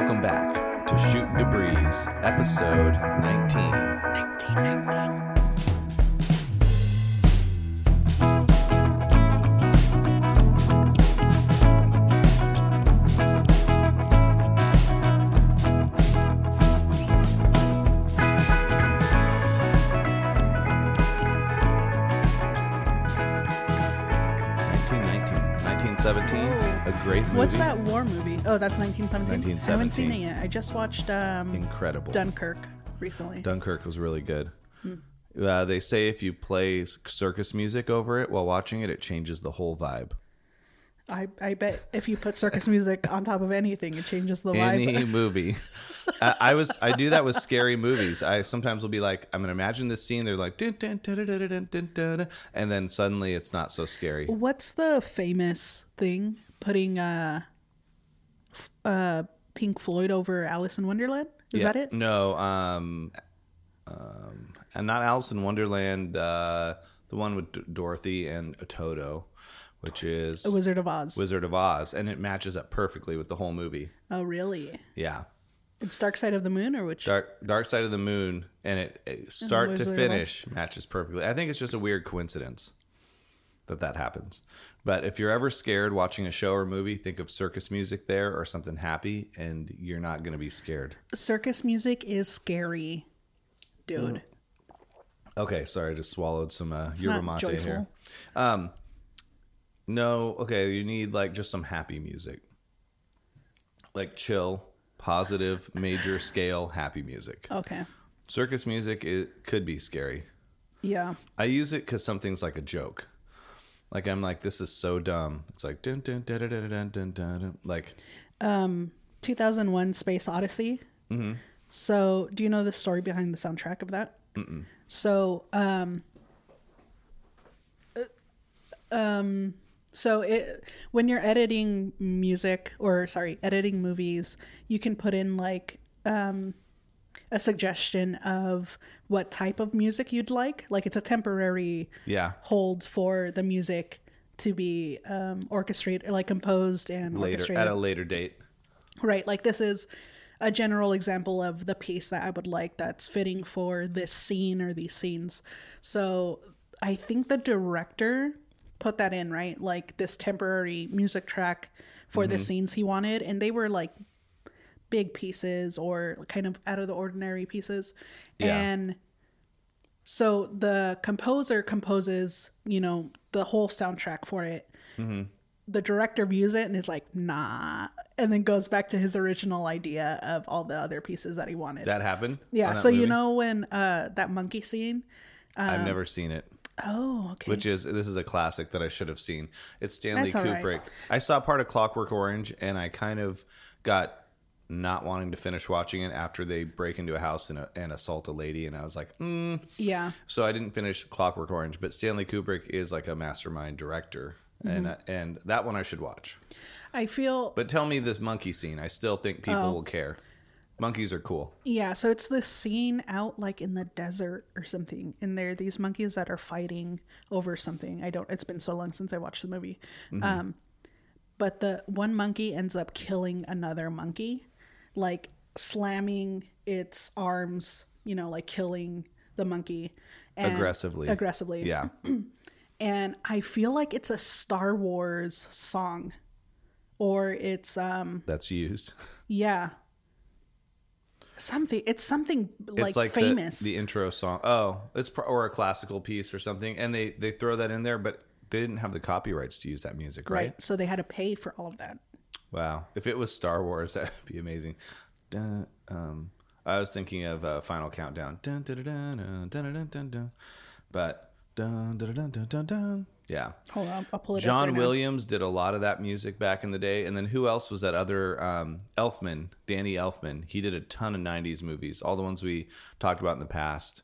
welcome back to Shooting Debris, episode 19. 19, 19. great movie. What's that war movie? Oh, that's 1917. 1917. I haven't seen it yet. I just watched um, Incredible Dunkirk recently. Dunkirk was really good. Hmm. Uh, they say if you play circus music over it while watching it, it changes the whole vibe. I, I bet if you put circus music on top of anything, it changes the vibe. Any movie, I, I, was I do that with scary movies. I sometimes will be like, I'm gonna imagine this scene. They're like, dun, dun, dun, and then suddenly it's not so scary. What's the famous thing putting uh, f- uh, Pink Floyd over Alice in Wonderland? Is Yeah. that it? No, um, um, and not Alice in Wonderland. Uh, the one with D- Dorothy and Toto, which is The Wizard of Oz. Wizard of Oz, and it matches up perfectly with the whole movie. Oh, really? Yeah, It's Dark Side of the Moon, or which? Dark Dark Side of the Moon, and it, it start to finish matches perfectly. I think it's just a weird coincidence that that happens. But if you're ever scared watching a show or movie, think of circus music there or something happy, and you're not going to be scared. Circus music is scary, dude. Okay, sorry, I just swallowed some uh, yerba mate here. Um, no, okay, you need like just some happy music, like chill, positive, major scale happy music. Okay. Circus music it could be scary. Yeah. I use it because something's like a joke. Like I'm like, this is so dumb. It's like dun dun dun dun dun dun dun, dun. like um 2001 Space Odyssey. Mm-hmm. So, do you know the story behind the soundtrack of that? Mm-mm. So, um, uh, um, so it when you're editing music or sorry, editing movies, you can put in like um a suggestion of what type of music you'd like. Like it's a temporary yeah, hold for the music to be um, orchestrated, like composed and later orchestrated. at a later date. Right. Like this is a general example of the piece that I would like that's fitting for this scene or these scenes. So I think the director put that in, right? Like this temporary music track for Mm-hmm. the scenes he wanted. And they were like big pieces or kind of out of the ordinary pieces. Yeah. And so the composer composes, you know, the whole soundtrack for it the director views it and is like, nah, and then goes back to his original idea of all the other pieces that he wanted. That happened. yeah. that So you know when uh, that monkey scene? I've never seen it. Oh, okay. which is this is a classic that I should have seen. It's Stanley That's all right. Kubrick. I saw part of Clockwork Orange, and I kind of got not wanting to finish watching it after they break into a house and, and assault a lady, and I was like, mm. yeah. so I didn't finish Clockwork Orange. But Stanley Kubrick is like a mastermind director, and Mm-hmm. uh, and that one I should watch. I feel But tell me this monkey scene. I still think people Oh. will care. Monkeys are cool. yeah. So it's this scene out like in the desert or something, and there are these monkeys that are fighting over something. I don't. It's been so long since I watched the movie. Mm-hmm. Um, but the one monkey ends up killing another monkey, like slamming its arms. You know, like killing the monkey and- Aggressively. Aggressively. Yeah, and I feel like it's a Star Wars song, or it's um that's used. yeah something. It's something like, it's like the- famous. The, intro song. Oh, it's pro- or a classical piece or something, and they they throw that in there, but they didn't have the copyrights to use that music, right? right. So they had to pay for all of that. Wow. If it was Star Wars, that would be amazing. Dun, um, I was thinking of uh, Final Countdown. Dun, dun, dun, dun, dun, dun, dun, dun. But dun, dun, dun, dun, dun, dun. yeah. Hold on, I'll pull it John up. John Williams now. did a lot of that music back in the day. And then who else was that other um, Elfman, Danny Elfman? He did a ton of 90s movies, all the ones we talked about in the past,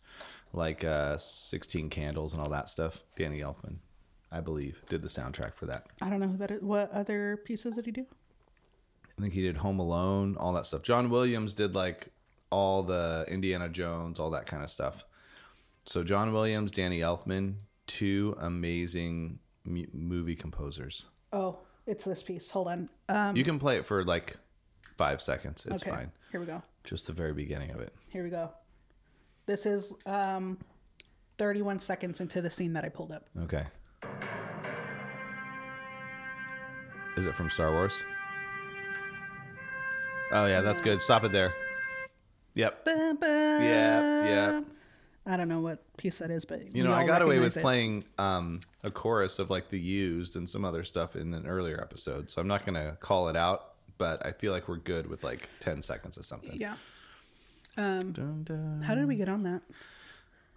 like uh, 16 Candles and all that stuff. Danny Elfman, I believe, did the soundtrack for that. I don't know who that is. What other pieces did he do? I think he did Home Alone, all that stuff. John Williams did like all the Indiana Jones, all that kind of stuff. So John Williams, Danny Elfman, two amazing mu- movie composers. Oh, it's this piece. Hold on. Um, You can play it for like five seconds. It's okay. fine. Here we go. Just the very beginning of it. Here we go. This is um, 31 seconds into the scene that I pulled up. Okay. Is it from Star Wars? Oh yeah, that's good. Stop it there. Yep. Ba-ba. Yeah, yeah. I don't know what piece that is, but You know, I got away with it. playing um, a chorus of like the used and some other stuff in an earlier episode, so I'm not gonna call it out. But I feel like we're good with like 10 seconds of something. Yeah. Um, Dun, dun. how did we get on that?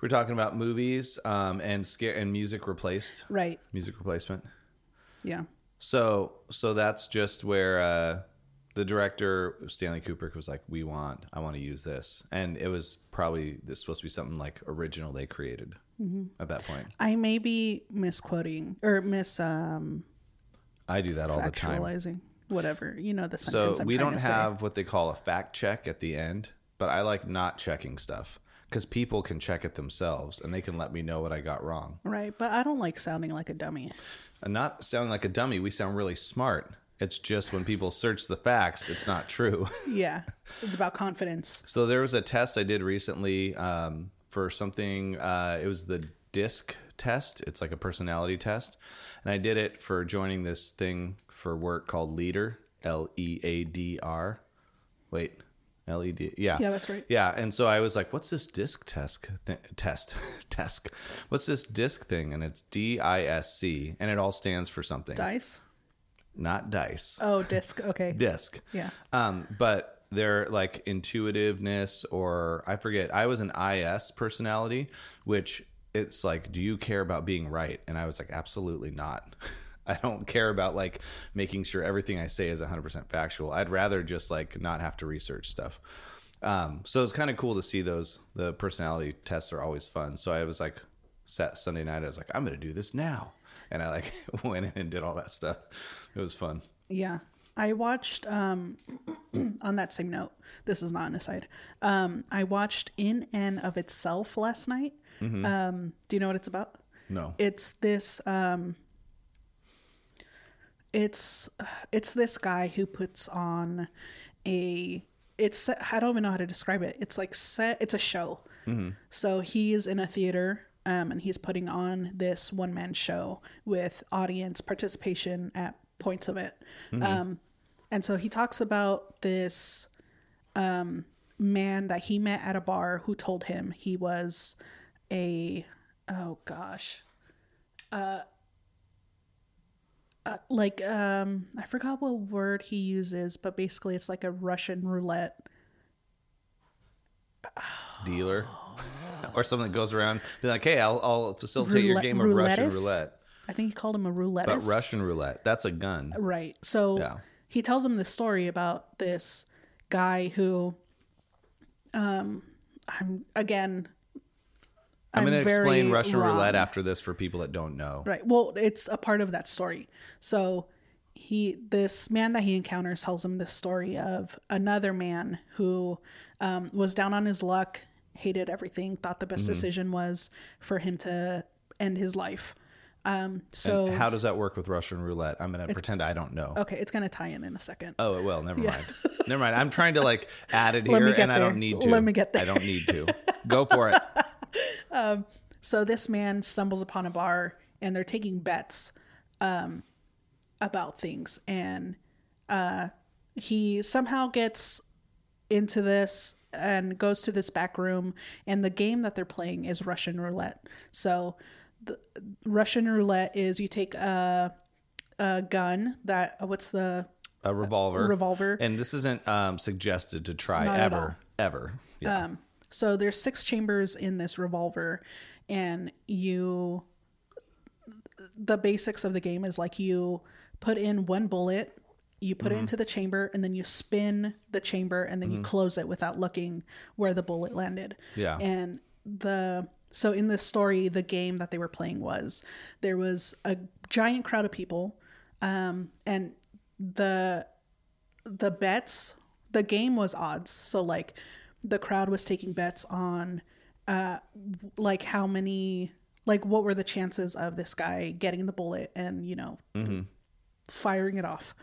We're talking about movies um, and scare and music replaced Right. music replacement. Yeah. So so that's just where uh, the director Stanley Kubrick was like, "We want, I want to use this," and it was probably this supposed to be something like original they created Mm-hmm. at that point. I may be misquoting or mis um, I do that all the time. actualizing. Whatever. You know the So sentence I'm we don't to say. have what they call a fact check at the end, but I like not checking stuff because people can check it themselves and they can let me know what I got wrong. Right, but I don't like sounding like a dummy. And not sounding like a dummy, we sound really smart. It's just when people search the facts, it's not true. Yeah. it's about confidence. So there was a test I did recently um, for something. Uh, it was the DISC test. It's like a personality test, and I did it for joining this thing for work called Leader. L E A D R. Wait, L E D. Yeah. Yeah, that's right. Yeah, and so I was like, "What's this DISC test? Th- test, test. What's this DISC thing?" And it's D I S C, and it all stands for something. Dice? Not dice. Oh, disc. Okay. DISC. Yeah. Um, but they're like intuitiveness or I forget. I was an IS personality, which it's like, do you care about being right? And I was like, absolutely not. I don't care about like making sure everything I say is 100% factual. I'd rather just like not have to research stuff. Um, so it's kind of cool to see those. The personality tests are always fun. So I was like, sat Sunday night, I was like, I'm going to do this now. And I like went in and did all that stuff. It was fun. Yeah. I watched um on that same note, this is not an aside. Um I watched In and of Itself last night. Mm-hmm. Um do you know what it's about? No. It's this um it's it's this guy who puts on a it's I don't even know how to describe it. It's like set it's a show. So he is in a theater um, and he's putting on this one man show with audience participation at points of it. Um, and so he talks about this um, man that he met at a bar who told him he was a oh gosh uh, like um I forgot what word he uses, but basically it's like a Russian roulette. Dealer or something that goes around be like hey i'll, I'll facilitate your game of russian roulette I think he called him a roulette. but russian roulette that's a gun Right. So Yeah. he tells him this story about this guy who um I'm again i'm, going to explain russian wrong. roulette after this for people that don't know Right. Well, it's a part of that story. So he, this man that he encounters, tells him this story of another man who um, was down on his luck, hated everything, thought the best Mm-hmm. decision was for him to end his life. Um, so And how does that work with russian roulette? I'm going to pretend i don't know. Okay, it's gonna tie in in a second. oh it will never mind. Never mind. I'm trying to like add it here and i don't need to. Let me get there. i don't need to. go for it. So this man stumbles upon a bar and they're taking bets um, about things, and uh, he somehow gets into this and goes to this back room, and the game that they're playing is Russian roulette. So the Russian roulette is you take a a gun that what's the a revolver. revolver. And this isn't um, suggested to try Not ever ever. Yeah. Um, so there's six chambers in this revolver, and you. The basics of the game is like you put in one bullet, you put it into the chamber, and then you spin the chamber, and then you close it without looking where the bullet landed. Yeah. And the so in this story, the game that they were playing was there was a giant crowd of people, um, and the the bets the game was odds so like the crowd was taking bets on uh like how many like what were the chances of this guy getting the bullet and you know firing it off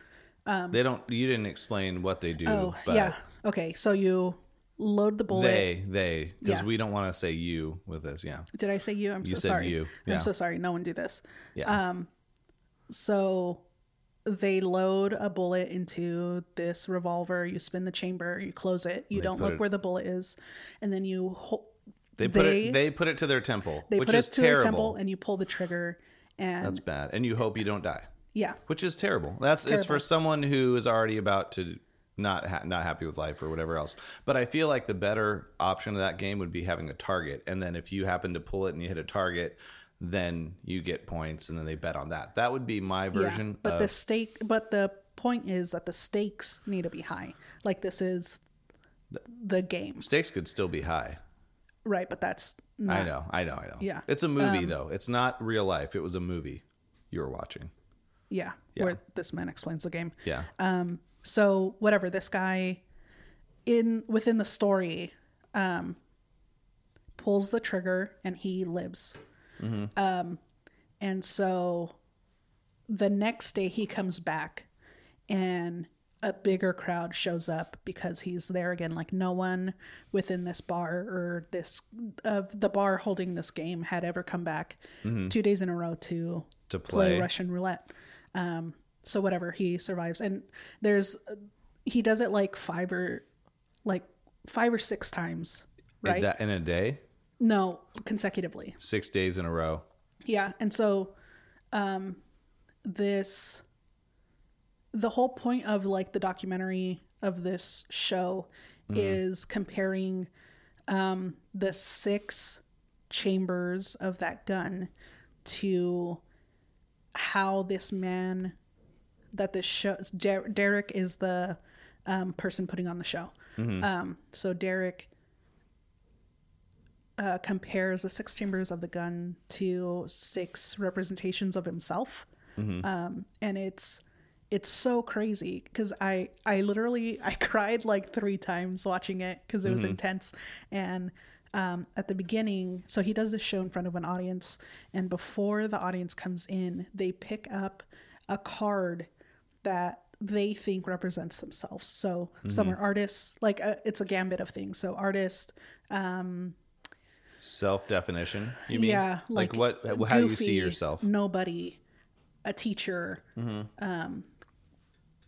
Um, they don't. You didn't explain what they do. oh but yeah okay so you load the bullet They, they, because Yeah. we don't want to say you with this. Yeah. did i say you i'm so said sorry you, yeah. i'm so sorry no one do this Yeah. Um, so they load a bullet into this revolver you spin the chamber you close it you don't look it- where the bullet is and then you hold they put they- it. They put it to their temple, they which put is it to terrible. their temple and you pull the trigger and That's bad, and you hope you don't die, yeah which is terrible. That's it's, for someone who is already about to not ha- not happy with life or whatever else. But I feel like the better option of that game would be having a target, and then if you happen to pull it and you hit a target, then you get points, and then they bet on that. That would be my version. Yeah, but of, the stake, but the point is that the stakes need to be high. Like this is the game, stakes could still be high. right? But that's not, I know, I know, I know. Yeah. Um, It's a movie though. It's not real life. It was a movie you were watching. Yeah, where this man explains the game. Yeah. Um. So whatever this guy in within the story, um, pulls the trigger and he lives. Um, and so the next day he comes back and a bigger crowd shows up because he's there again like no one within this bar or this of the bar holding this game had ever come back two days in a row to To play play. russian roulette um so whatever he survives. And there's he does it like five or like five or six times In right? that- in a day, no consecutively. Six days in a row. yeah, and so um this the whole point of like the documentary of this show is comparing um the six chambers of that gun to how this man that this show Der- Derek is the um, person putting on the show. Um, so Derek uh, compares the six chambers of the gun to six representations of himself, um, and it's it's so crazy because I I literally I cried like three times watching it because it was intense and. Um, at the beginning, so he does this show in front of an audience, and before the audience comes in, they pick up a card that they think represents themselves. So some are artists, like uh it's a gambit of things. So artist, um, Self definition. You mean? yeah, Like, like, what? How you see yourself? Nobody, a teacher, Mm-hmm. um,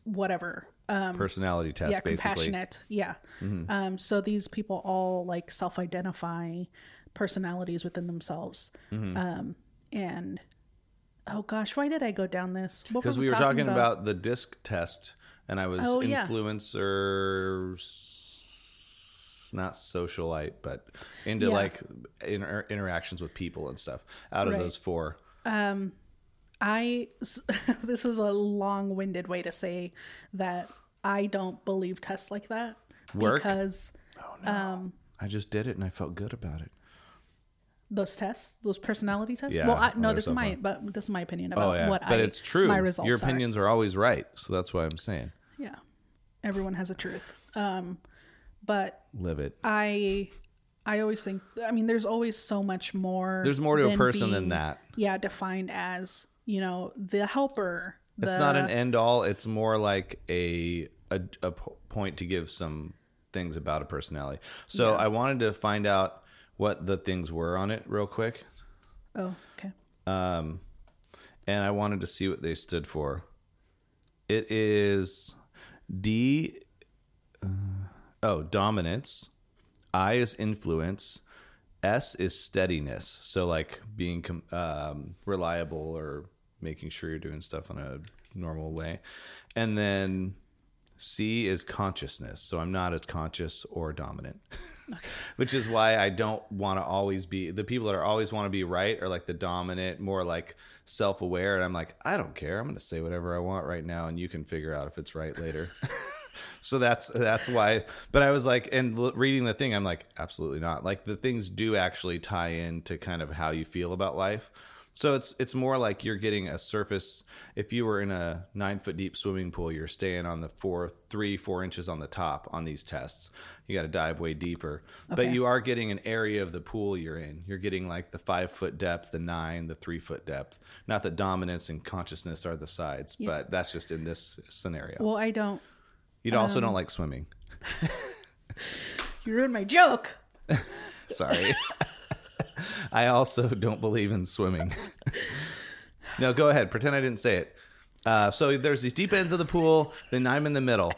whatever. Um, Personality test, yeah, basically. Mm-hmm. compassionate. Yeah. Um, so these people all like self-identify personalities within themselves. Mm-hmm. Um, and oh gosh, why did I go down this? Because we were talking about? the disc test, and I was Oh, influencer, s- not socialite, but into Yeah. like inter- interactions with people and stuff. Out of Right. those four, I this is a long-winded way to say that I don't believe tests like that Work? because I just did it and I felt good about it. those tests, those personality tests. Yeah, well, I, no, this is my fun. but this is my opinion about Oh yeah, what but I, it's true. My results Your opinions are always right, so that's why I'm saying Yeah, everyone has a truth. Um, but live it. I I always think I mean there's always so much more There's more to a than person than that. Yeah, defined as, you know, the helper. It's not an end all. It's more like a a point to give some things about a personality. So I wanted to find out what the things were on it real quick, Oh, okay. um, and I wanted to see what they stood for. It is D. uh, oh, dominance. I is influence. S is steadiness. So like being com- um, reliable or making sure you're doing stuff in a normal way. And then C is consciousness. So I'm not as conscious or dominant. Which is why I don't want to always be the people that are always want to be right are like the dominant, more like self-aware and I'm like, I don't care. I'm going to say whatever I want right now and you can figure out if it's right later. so that's that's why but i was like and l- reading the thing i'm like absolutely not like the things do actually tie in to kind of how you feel about life So it's it's more like you're getting a surface. If you were in a nine foot deep swimming pool, you're staying on the four, three, four inches on the top on these tests. You got to dive way deeper, but you are getting an area of the pool you're in. You're getting like the five foot depth, the nine, the three foot depth. Not that dominance and consciousness are the sides, but that's just in this scenario. Well, I don't. you also um, don't like swimming. You ruined my joke. Sorry. I also don't believe in swimming. no, go ahead. Pretend I didn't say it. Uh, so there's these deep ends of the pool, then I'm in the middle.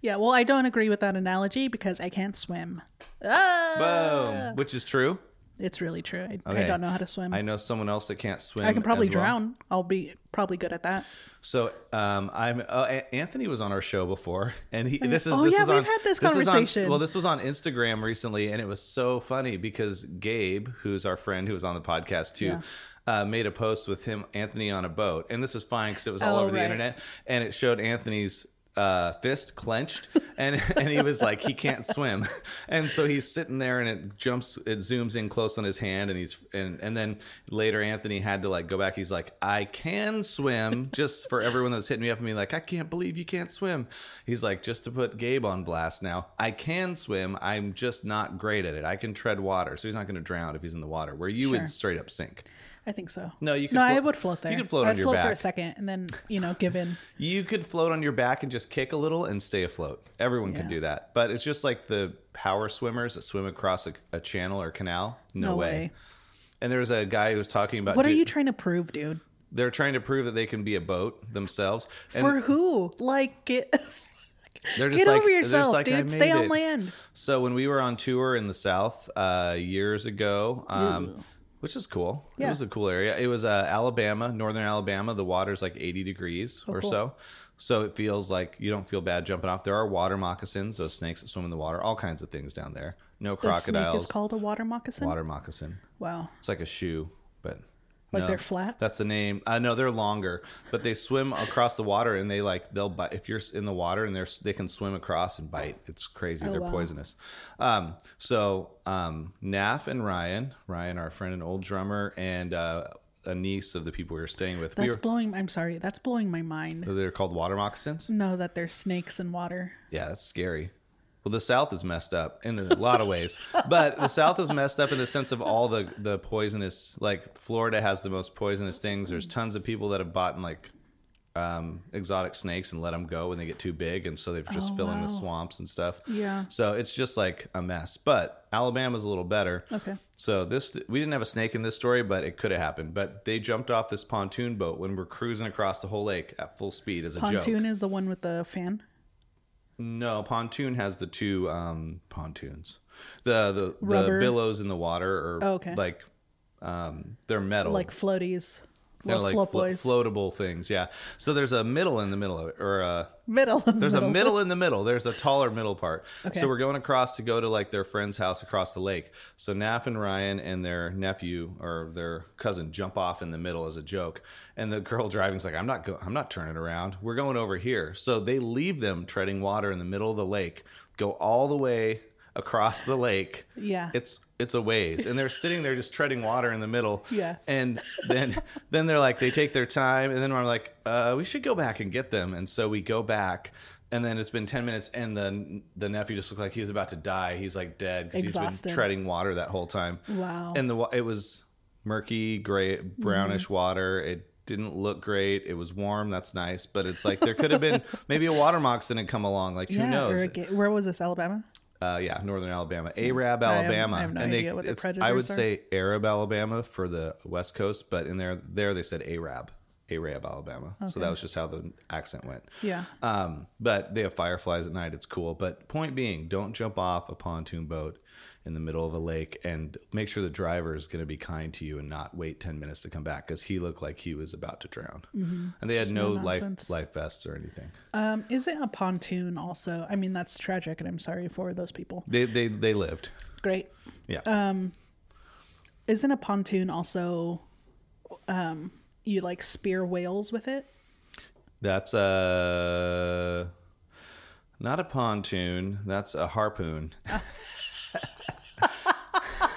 Yeah, well, I don't agree with that analogy because I can't swim. Ah! Boom, which is true. It's really true. I, I don't know how to swim. I know someone else that can't swim. I can probably as well. drown. I'll be probably good at that. So um, I'm uh, Anthony was on our show before, and he this is Oh, this yeah, is we've on, had this is on- conversation. well, this was on Instagram recently, and it was so funny because Gabe, who's our friend who was on the podcast too. Yeah. Uh, made a post with him, Anthony, on a boat, and this is fine because it was all Oh, over the internet, and it showed Anthony's uh, fist clenched, and and he was like he can't swim, and so he's sitting there, and it jumps, it zooms in close on his hand, and he's and and then later Anthony had to like go back. He's like, I can swim, just for everyone that's hitting me up and me like, I can't believe you can't swim. He's like, just to put Gabe on blast now, I can swim. I'm just not great at it. I can tread water, so he's not going to drown if he's in the water. Where you Sure. would straight up sink. I think so. No, you could No, I would float there. you could float I'd on your float for a second and then you know give in. You could float on your back and just kick a little and stay afloat. Everyone can Yeah. do that. But it's just like the power swimmers that swim across a, a channel or canal. No, No way. way. And there was a guy who was talking about What are dude- you trying to prove, dude? they're trying to prove that they can be a boat themselves. And For who? Like get they're just get like, over they're just yourself, like, I dude. Stay made on it. land. So when we were on tour in the South uh, years ago, um, which is cool. It was a cool area. It was uh, Alabama, northern Alabama. The water's like 80 degrees or Oh, cool. so. So it feels like you don't feel bad jumping off. There are water moccasins, those snakes that swim in the water, all kinds of things down there. No crocodiles. The snake is called a water moccasin. water moccasin. Wow. It's like a shoe, but Like no, they're flat? That's the name. Uh, know they're longer, but they swim across the water and they like they'll bite. If you're in the water and they're they can swim across and bite. It's crazy. Oh, they're wow. poisonous. Um, so um, Naf and Ryan, Ryan, our friend and old drummer, and uh, a niece of the people we were staying with. we That's were, blowing. I'm sorry. That's blowing my mind. they're called water moccasins. No, that they're snakes in water. Yeah, that's scary. Well, the South is messed up in a lot of ways, but the South is messed up in the sense of all the the poisonous. Like Florida has the most poisonous things. There's tons of people that have bought like um, exotic snakes and let them go when they get too big, and so they've just Oh, fill in the swamps and stuff. Yeah. So it's just like a mess. But Alabama's a little better. Okay. So this we didn't have a snake in this story, but it could have happened. But they jumped off this pontoon boat when we're cruising across the whole lake at full speed as a joke. Pontoon is the one with the fan. No, pontoon has the two um, pontoons. The the, the Rubber. billows in the water are Oh, okay. like um, they're metal. Like floaties. They're Little like flo- floatable things. Yeah. So there's a middle in the middle of it, or a middle. there's a middle in the middle. There's a taller middle part. Okay. So we're going across to go to like their friend's house across the lake. So Naf and Ryan and their nephew or their cousin jump off in the middle as a joke, and the girl driving's like, "I'm not go- I'm not turning around. We're going over here." So they leave them treading water in the middle of the lake, go all the way across the lake. Yeah. It's it's a ways, and they're sitting there just treading water in the middle. Yeah. And then then they're like they take their time, and then we're like, uh, we should go back and get them. And so we go back, and then it's been ten minutes, and the the nephew just looked like he was about to die. He's like dead because he's been treading water that whole time. Wow. And the it was murky, gray, brownish Mm-hmm. water. It didn't look great. It was warm. That's nice, but it's like there could have been maybe a water moccasin had come along. Like who yeah. knows? Ga- where was this? Alabama. Uh, yeah, northern Alabama, Arab, I have- Alabama, I have no and idea what the it's, I would predators are. say Arab, Alabama for the West Coast, but in there, there they said Arab, Arab, Alabama. So that was just how the accent went. Yeah. Um, but they have fireflies at night. It's cool. But point being, don't jump off a pontoon boat in the middle of a lake, and make sure the driver is going to be kind to you and not wait ten minutes to come back because he looked like he was about to drown, and they had no, no life life vests or anything. Um, isn't a pontoon also? I mean, that's tragic, and I'm sorry for those people. They they they lived. Great. Yeah. Um, Isn't a pontoon also? Um, you like spear whales with it? That's a not a pontoon. That's a harpoon.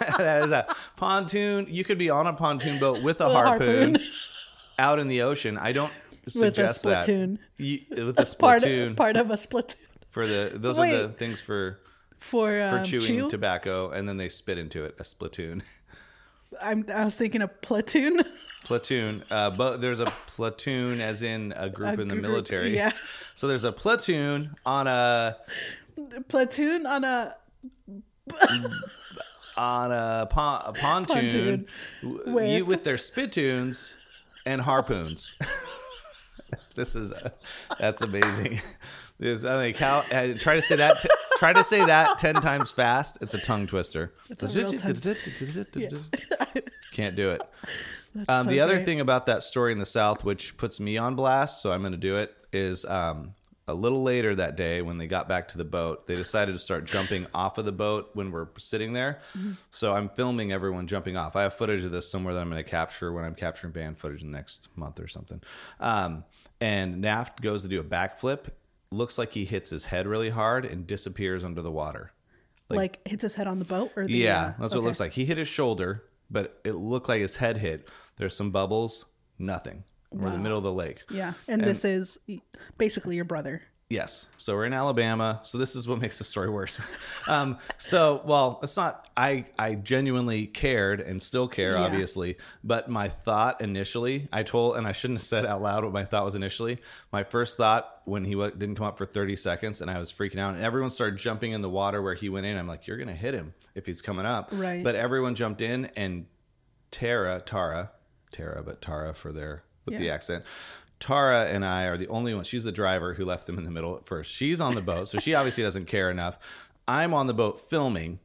that is a pontoon. You could be on a pontoon boat with a With a harpoon, harpoon. out in the ocean. I don't with a suggest that. splatoon. You, with the Part, splatoon part of a splatoon for the those are the things for for, for um, chewing chew. tobacco, and then they spit into it. A splatoon. I'm, I was thinking of platoon. platoon. Uh, but there's a platoon, as in a group A in the group- military. yeah. So there's a platoon on a platoon on a on a, pon- a pontoon, Pontoon. With- you with their spittoons and harpoons. this is uh, that's amazing. This, I think how uh, try to say that t- try to say that ten times fast. It's a tongue twister. It's a real tongue Can't do it. Um, so the other great. thing about that story in the South, which puts me on blast, so I'm going to do it, is um, a little later that day when they got back to the boat, they decided to start jumping off of the boat when we're sitting there. Mm-hmm. So I'm filming everyone jumping off. I have footage of this somewhere that I'm going to capture when I'm capturing band footage in the next month or something. Um, and Naft goes to do a backflip. Looks like he hits his head really hard and disappears under the water. like, hits his head on the boat or the, Yeah, uh, that's what okay. it looks like. He hit his shoulder, but it looked like his head hit. There's some bubbles, nothing. We're in the middle of the lake. Yeah, and, this is basically your brother. Yes. So we're in Alabama. So this is what makes the story worse. um, so, well, it's not, I, I genuinely cared and still care, Yeah. obviously. But my thought initially, I told, and I shouldn't have said out loud what my thought was initially. My first thought when he wa- didn't come up for 30 seconds and I was freaking out, and everyone started jumping in the water where he went in. I'm like, you're going to hit him if he's coming up. Right. But everyone jumped in, and Tara, Tara, Tara, but Tara for their, with the Yeah. accent. Tara and I are the only ones. She's the driver who left them in the middle at first. She's on the boat, so she obviously doesn't care enough. I'm on the boat filming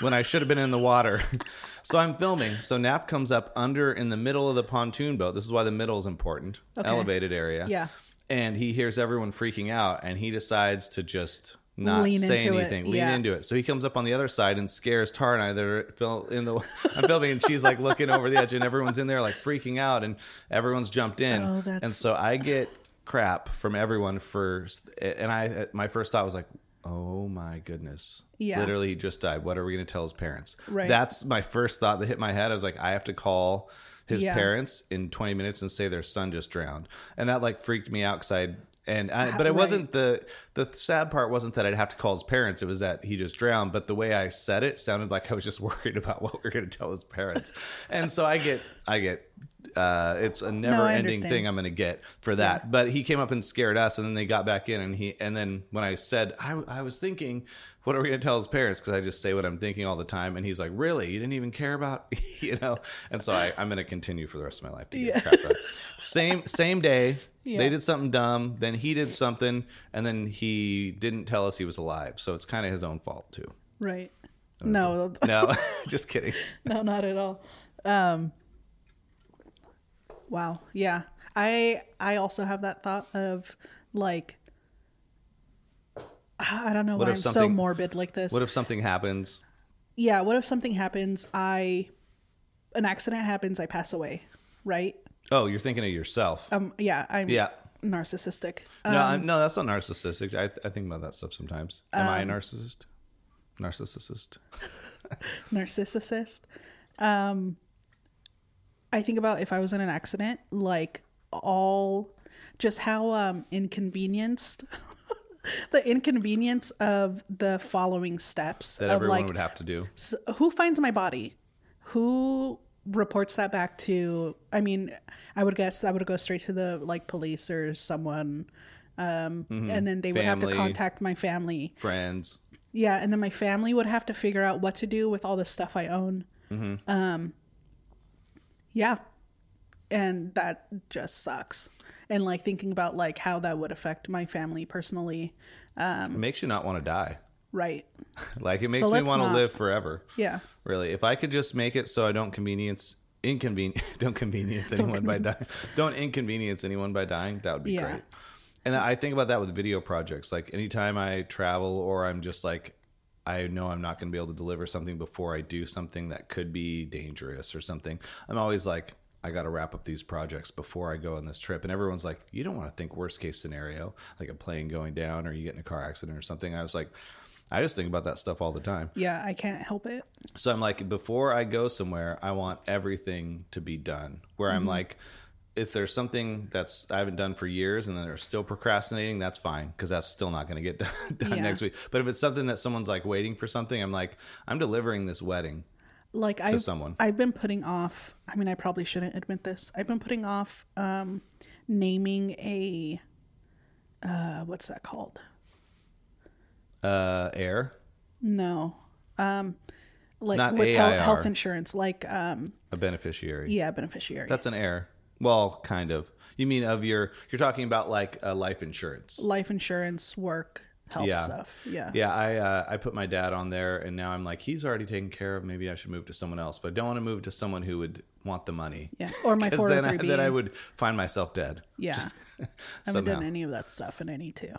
when I should have been in the water. so I'm filming. So Nap comes up under in the middle of the pontoon boat. This is why the middle is important. Okay. Elevated area. Yeah. And he hears everyone freaking out and he decides to just not Lean say into it. anything, lean Yeah. into it. So he comes up on the other side and scares Tara and I that are fil- in the I'm filming and she's like looking over the edge and everyone's in there like freaking out and everyone's jumped in. Oh, that's- And so I get crap from everyone for and I my first thought was like Oh my goodness. Yeah. Literally he just died. What are we going to tell his parents? Right. That's my first thought that hit my head. I was like I have to call his Yeah. parents in 20 minutes and say their son just drowned. And that like freaked me out cuz I and I, Ah, but it right. wasn't the the sad part wasn't that I'd have to call his parents. It was that he just drowned. But the way I said it sounded like I was just worried about what we are going to tell his parents. and so I get I get uh, it's a never ending understand. thing I'm going to get for that. But he came up and scared us, and then they got back in, and he and then when I said I, I was thinking, what are we going to tell his parents? Because I just say what I'm thinking all the time, and he's like, really, you didn't even care about you know. And so I, I'm going to continue for the rest of my life to get Yeah. crap. Same same day. Yeah. They did something dumb, then he did something, and then he didn't tell us he was alive. So it's kind of his own fault too. Right. No, No, just kidding. no, not at all. Um, wow. Yeah. I I also have that thought of like I don't know What why I'm so morbid like this. What if something happens? yeah, what if something happens, I an accident happens, I pass away, right? Oh, you're thinking of yourself. Um yeah, I'm Yeah. narcissistic. No, Um, I'm, no, that's not narcissistic. I, I think about that stuff sometimes. Am I a narcissist? Narcissist. narcissist. Um, I think about if I was in an accident, like all, just how um, inconvenienced, the inconvenience of the following steps That of everyone like would have to do. s- who finds my body, who reports that back to. I mean, I would guess that would go straight to the like police or someone. Um, and then they would have to Mm-hmm. Contact my family. Friends. Yeah, and then my family would have to figure out what to do with all the stuff I own. Mm-hmm. Um, yeah, and that just sucks. And like thinking about like how that would affect my family personally, um, It makes you not want to die. right? Like it makes me want to live forever. Yeah, Really. If I could just make it so I don't convenience inconvenience don't convenience anyone by dying. Don't inconvenience anyone by dying, that would be Yeah. great. And I think about that with video projects. Like anytime I travel or I'm just like I know I'm not going to be able to deliver something before I do something that could be dangerous or something. I'm always like I got to wrap up these projects before I go on this trip. And everyone's like, you don't want to think worst case scenario, like a plane going down or you get in a car accident or something. I was like, I just think about that stuff all the time. Yeah, I can't help it. So I'm like, before I go somewhere, I want everything to be done. Where I'm Mm-hmm. like, if there's something that's I haven't done for years and then they're still procrastinating, that's fine because that's still not going to get done, done Yeah. next week. But if it's something that someone's like waiting for something, I'm like, I'm delivering this wedding. Like I've, someone. I've been putting off. I mean, I probably shouldn't admit this. I've been putting off um, naming a uh, what's that called? Uh, air, No, um, like Not with health, AIR. health insurance, like um, a beneficiary. yeah, beneficiary, That's an heir. Well, kind of. You mean of your? You're talking about like uh, life insurance. life insurance, work, health Yeah. stuff. Yeah, Yeah, I uh, I put my dad on there, and now I'm like, he's already taken care of. Maybe I should move to someone else, but I don't want to move to someone who would want the money. yeah. Or my Because four then, I, B. then I would find myself dead. Yeah. Just I haven't somehow. done any of that stuff, and I need to.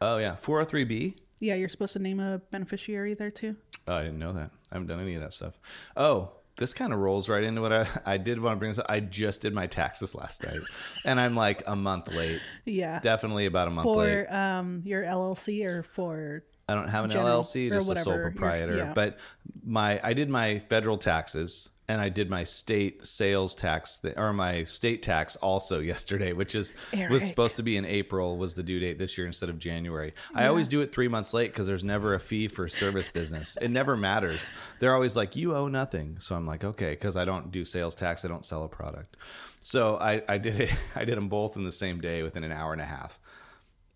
Oh yeah, 403b. Yeah, you're supposed to name a beneficiary there too. Oh, I didn't know that. I haven't done any of that stuff. Oh, this kind of rolls right into what I I did want to bring this up. I just did my taxes last night, and I'm like a month late. Yeah, Definitely about a month late. for um your LLC or for I don't have an General- LLC, just a sole proprietor. yeah. But my I did my federal taxes and I did my state sales tax th- or my state tax also yesterday, which is Eric. was supposed to be in April was the due date this year instead of January. I always do it 3 months late cuz there's never a fee for service business. It never matters. They're always like you owe nothing. So I'm like, okay, cuz I don't do sales tax, I don't sell a product. So I I did it I did them both in the same day within an hour and a half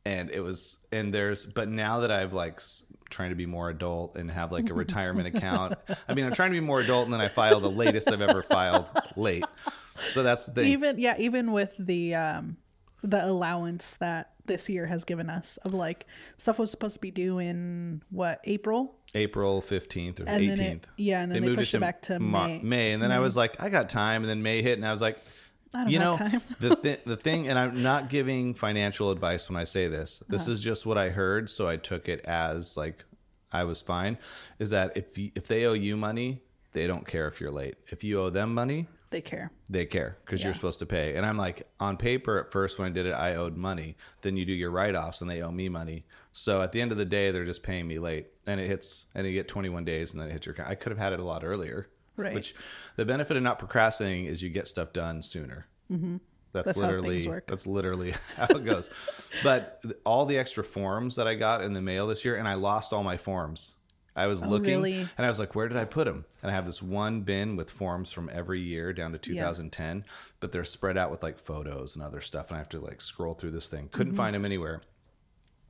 and it was and there's but now that i've like trying to be more adult and have like a retirement account i mean i'm trying to be more adult and then i file the latest i've ever filed late so that's the thing even yeah even with the um the allowance that this year has given us of like stuff was supposed to be due in what April april 15th or And 18th then it- yeah, and then they pushed it back to May. Mm-hmm. may and then i was like i got time and then may hit and i was like you know time. the th- the thing and i'm not giving financial advice when i say this. This Uh-huh. is just what i heard so i took it as like i was fine is that if you, if they owe you money they don't care if you're late. If you owe them money they care. they care because you're supposed to pay. And i'm like on paper at first when i did it i owed money. Then you do your write-offs and they owe me money. So at the end of the day they're just paying me late. And it hits and you get 21 days and then it hits your account. I could have had it a lot earlier Right. which the benefit of not procrastinating is you get stuff done sooner mm-hmm. that's, That's literally that's literally how it goes but all the extra forms that i got in the mail this year and i lost all my forms I was looking Oh, really? and I was like, where did I put them? And I have this one bin with forms from every year down to 2010, but they're spread out with like photos and other stuff. And I have to like scroll through this thing. Couldn't find them anywhere.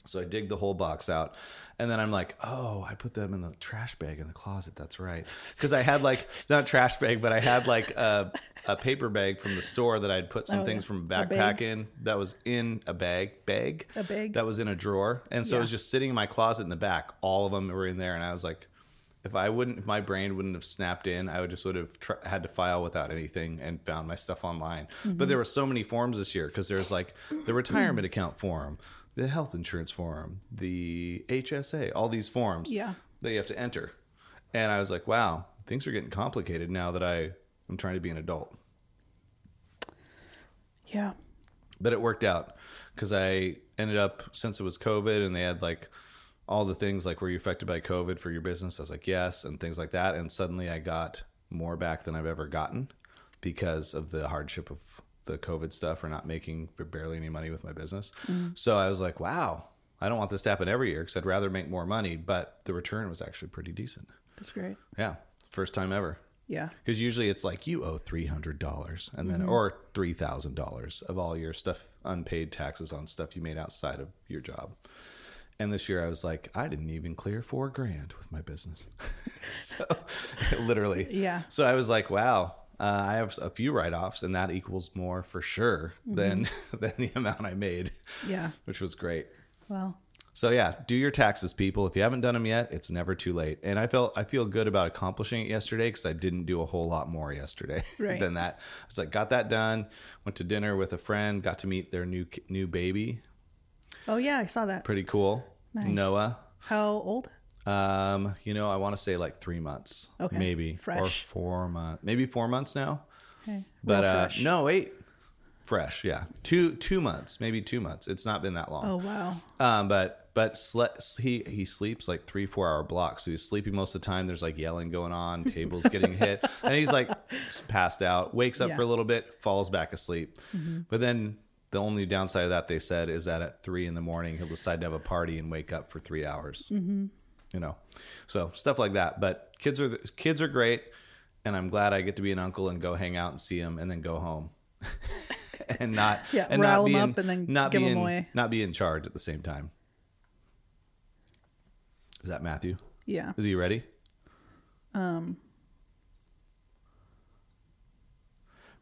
So I dig the whole box out. And then I'm like, oh, I put them in the trash bag in the closet. That's right. Because I had like, not trash bag, but I had like a, a paper bag from the store that I'd put some Oh, things yeah. from A a backpack in that was in a bag, bag. A bag. That was in a drawer. And so it was just sitting in my closet in the back. All of them were in there. And I was like, if I wouldn't, if my brain wouldn't have snapped in, I would just would have tr- had to file without anything and found my stuff online. Mm-hmm. But there were so many forms this year because there's like the retirement account form, the health insurance form, the HSA, all these forms Yeah. that you have to enter. And I was like, wow, things are getting complicated now that I am trying to be an adult. yeah But it worked out because I ended up since it was COVID and they had like all the things like were you affected by COVID for your business? I was like yes, and things like that. And suddenly I got more back than I've ever gotten because of the hardship of the COVID stuff or not making barely any money with my business. Mm-hmm. So I was like, wow, I don't want this to happen every year because I'd rather make more money. But the return was actually pretty decent. that's great Yeah, first time ever. yeah Because usually it's like you owe three hundred dollars and then mm-hmm. or three thousand dollars of all your stuff unpaid taxes on stuff you made outside of your job. And this year I was like, I didn't even clear four grand with my business. so literally. Yeah. So I was like, wow, uh, I have a few write offs and that equals more for sure than than the amount I made. yeah Which was great. well So yeah, do your taxes, people. If you haven't done them yet, it's never too late. And I felt I feel good about accomplishing it yesterday because I didn't do a whole lot more yesterday Right. than that. I was like, got that done. Went to dinner with a friend. Got to meet their new new baby. oh yeah i saw that Pretty cool. Nice. Noah. how old Um, you know, I want to say like three months, Okay. maybe or four months, maybe four months now. okay But uh, no, wait, fresh. Yeah, two two months, maybe two months. It's not been that long. Oh wow. Um, but but sle- he he sleeps like three four hour blocks. So he's sleeping most of the time. There's like yelling going on, tables getting hit, and he's like passed out. Wakes up Yeah. for a little bit, falls back asleep. But then the only downside of that they said is that at three in the morning he'll decide to have a party and wake up for three hours. Mm-hmm. You know, so stuff like that. But kids are kids are great, and I'm glad I get to be an uncle and go hang out and see them, and then go home. and not Yeah, and rile not 'em be up and then not give be 'em in, away. not be in charge at the same time. Is that Matthew? Yeah. Is he ready? Um.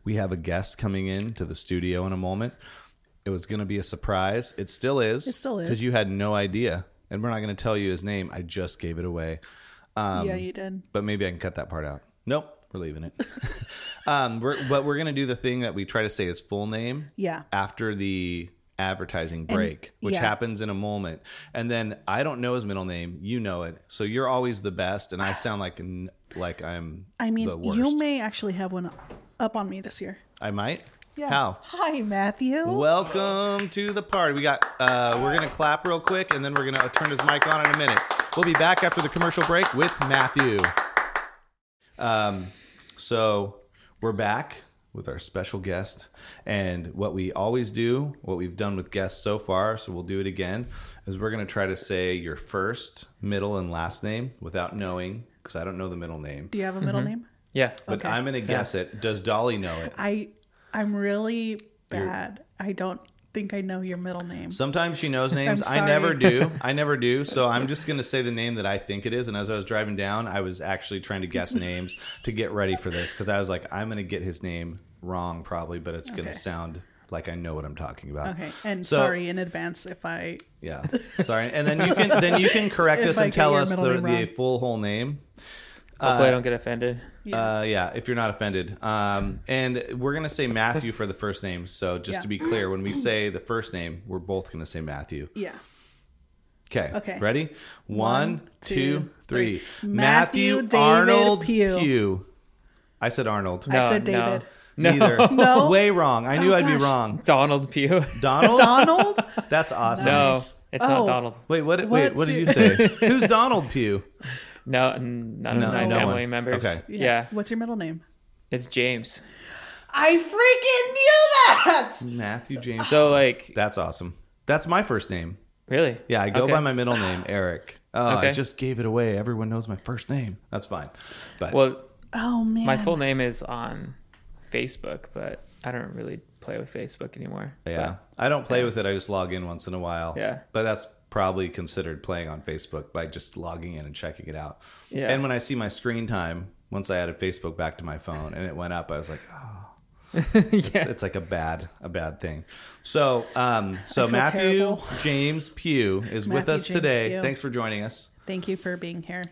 We have a guest coming in to the studio in a moment. It was going to be a surprise. It still is. It still is Because you had no idea. And we're not going to tell you his name. I just gave it away. Um, yeah, you did. But maybe I can cut that part out. Nope. We're leaving it. um, we're, but we're going to do the thing that we try to say his full name Yeah. after the advertising break, which yeah. happens in a moment. And then I don't know his middle name. You know it. So you're always the best. And I sound like, like I'm I mean, you may actually have one up on me this year. I might. How? Hi, Matthew. Welcome to the party. We got uh we're gonna clap real quick and then we're gonna turn his mic on in a minute. We'll be back after the commercial break with Matthew. Um so we're back with our special guest and what we always do, what we've done with guests so far, so we'll do it again, is we're gonna try to say your first, middle, and last name without knowing, because I don't know the middle name. Do you have a middle Mm-hmm. name? Yeah. But Okay. I'm gonna guess it. Does Dolly know it? I I'm really bad. I don't think I know your middle name. Sometimes she knows names. I'm never do. I never do. So I'm just going to say the name that I think it is. And as I was driving down, I was actually trying to guess names to get ready for this because I was like, I'm going to get his name wrong probably, but it's going to Okay. sound like I know what I'm talking about. Okay, and So- sorry in advance if I. Yeah. Sorry. And then you can then you can correct us and tell us the, the full whole name. Hopefully I don't get offended. Uh, yeah, if you're not offended. Um, and we're gonna say Matthew for the first name. So just Yeah. to be clear, when we say the first name, we're both gonna say Matthew. Yeah. Okay. Okay. Ready? One, two, two, three. three. Matthew, Matthew David Arnold Pugh. I said Arnold. I said David. No. Neither. No? Way wrong. I knew Oh, I'd be wrong. Donald Pugh. Donald? Donald. That's awesome. No, it's Oh. not Donald. Wait, what? Wait, What's what did you say? Who's Donald Pugh? No, n- none No, of my no family one. members. Okay. Yeah. What's your middle name? it's James. I freaking knew that. Matthew James. So like, That's awesome. That's my first name. really? Yeah, I go Okay. by my middle name, Eric. Oh, I just gave it away. Everyone knows my first name. That's fine. But Well, Oh man. my full name is on Facebook, but I don't really play with Facebook anymore. Yeah. I don't play with it. I just log in once in a while. Yeah. But that's probably considered playing on Facebook by just logging in and checking it out. Yeah. And when I see my screen time, once I added Facebook back to my phone and it went up, I was like, oh, But, it's, it's like a bad, a bad thing. So, um, so Matthew terrible. James Pugh is with us James today. Pugh. Thanks for joining us. Thank you for being here.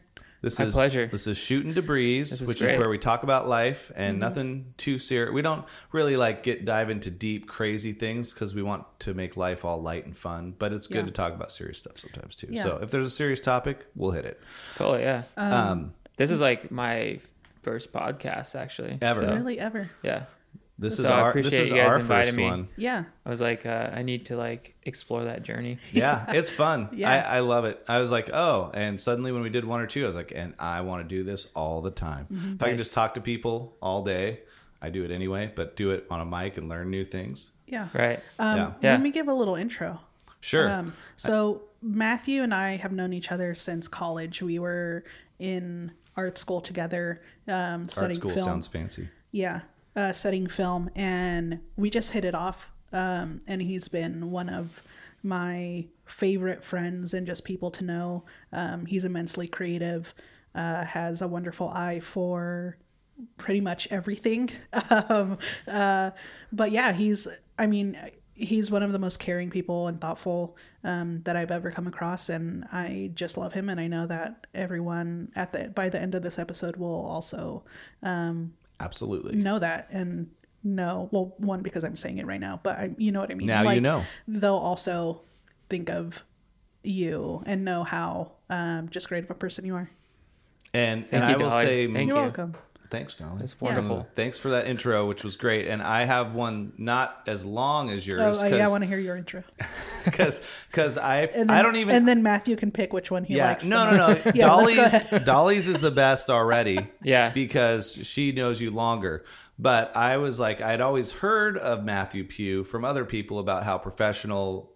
This My is pleasure. This is shooting debris, is which is where we talk about life and Mm-hmm. nothing too serious. We don't really like get dive into deep, crazy things because we want to make life all light and fun. But it's good Yeah. to talk about serious stuff sometimes too. Yeah. So if there's a serious topic, we'll hit it. totally. Yeah. Um, this is like my first podcast, actually. Ever. So, Really, ever? Yeah. This is So I our this is you guys our first me. one. Yeah. I was like, uh, I need to like explore that journey. Yeah, it's fun. Yeah. I, I love it. I was like, oh, and suddenly when we did one or two, I was like, and I want to do this all the time. Mm-hmm. If I can just talk to people all day, I do it anyway. But do it on a mic and learn new things. Yeah. Right. Um, Yeah. Yeah. Let me give a little intro. Sure. Um, so Matthew and I have known each other since college. We were in art school together, um, Art studying school film. sounds fancy. yeah, uh, film, and we just hit it off. Um, and he's been one of my favorite friends and just people to know. Um, he's immensely creative, uh, has a wonderful eye for pretty much everything. um, uh, but yeah, he's, I mean, he's one of the most caring people and thoughtful um, that I've ever come across, and I just love him. And I know that everyone at the by the end of this episode will also um, Absolutely. know that and know well one because I'm saying it right now, but I, you know what I mean. Now you know. They'll also think of you and know how um, just great of a person you are. And Thank and you, I will Dolly. say Thank You're you. welcome. Thanks, Dolly. It's wonderful. Thanks for that intro, which was great. And I have one not as long as Oh, yours uh, yeah, I want to hear your intro. because because I then, I don't even And then Matthew can pick which one he yeah likes. the no no no. Yeah, Dolly's. Dolly's is the best already Yeah. because she knows you longer. But I was like I'd always heard of Matthew Pugh from other people about how professional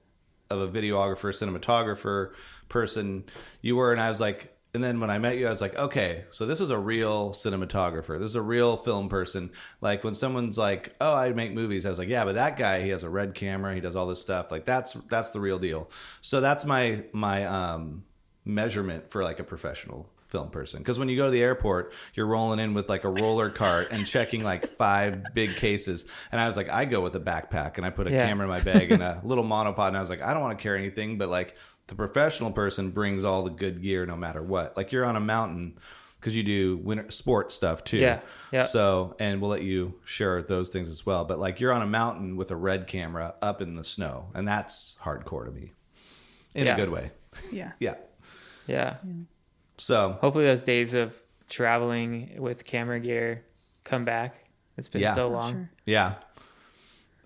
of a videographer, cinematographer person you were, and I was like. And then when I met you, I was like, okay, so this is a real cinematographer. This is a real film person. Like when someone's like, "Oh, I make movies," I was like, "Yeah, but that guy, he has a red camera. He does all this stuff. Like that's that's the real deal." So that's my my um, measurement for like a professional film person. Because when you go to the airport, you're rolling in with like a roller cart and checking like five big cases. And I was like, I go with a backpack and I put a Yeah. camera in my bag and a little monopod. And I was like, I don't want to carry anything, but like the professional person brings all the good gear no matter what. Like you're on a mountain because you do winter sports stuff too. Yeah, yeah. So, and we'll let you share those things as well. But like you're on a mountain with a red camera up in the snow, and that's hardcore to me in Yeah. a good way. Yeah. Yeah. Yeah. So Hopefully those days of traveling with camera gear come back. It's been Yeah. so long. Sure. yeah,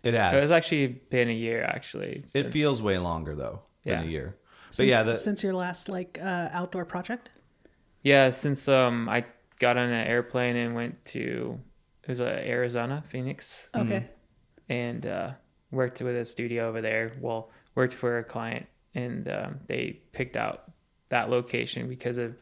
it It has. It's actually been a year actually. it feels way longer though than Yeah. a year. But Since, yeah, the, since your last like uh, outdoor project. Yeah, since um I got on an airplane and went to it was uh, Arizona, Phoenix, Okay. and uh, worked with a studio over there. Well, worked for a client, and um, they picked out that location because of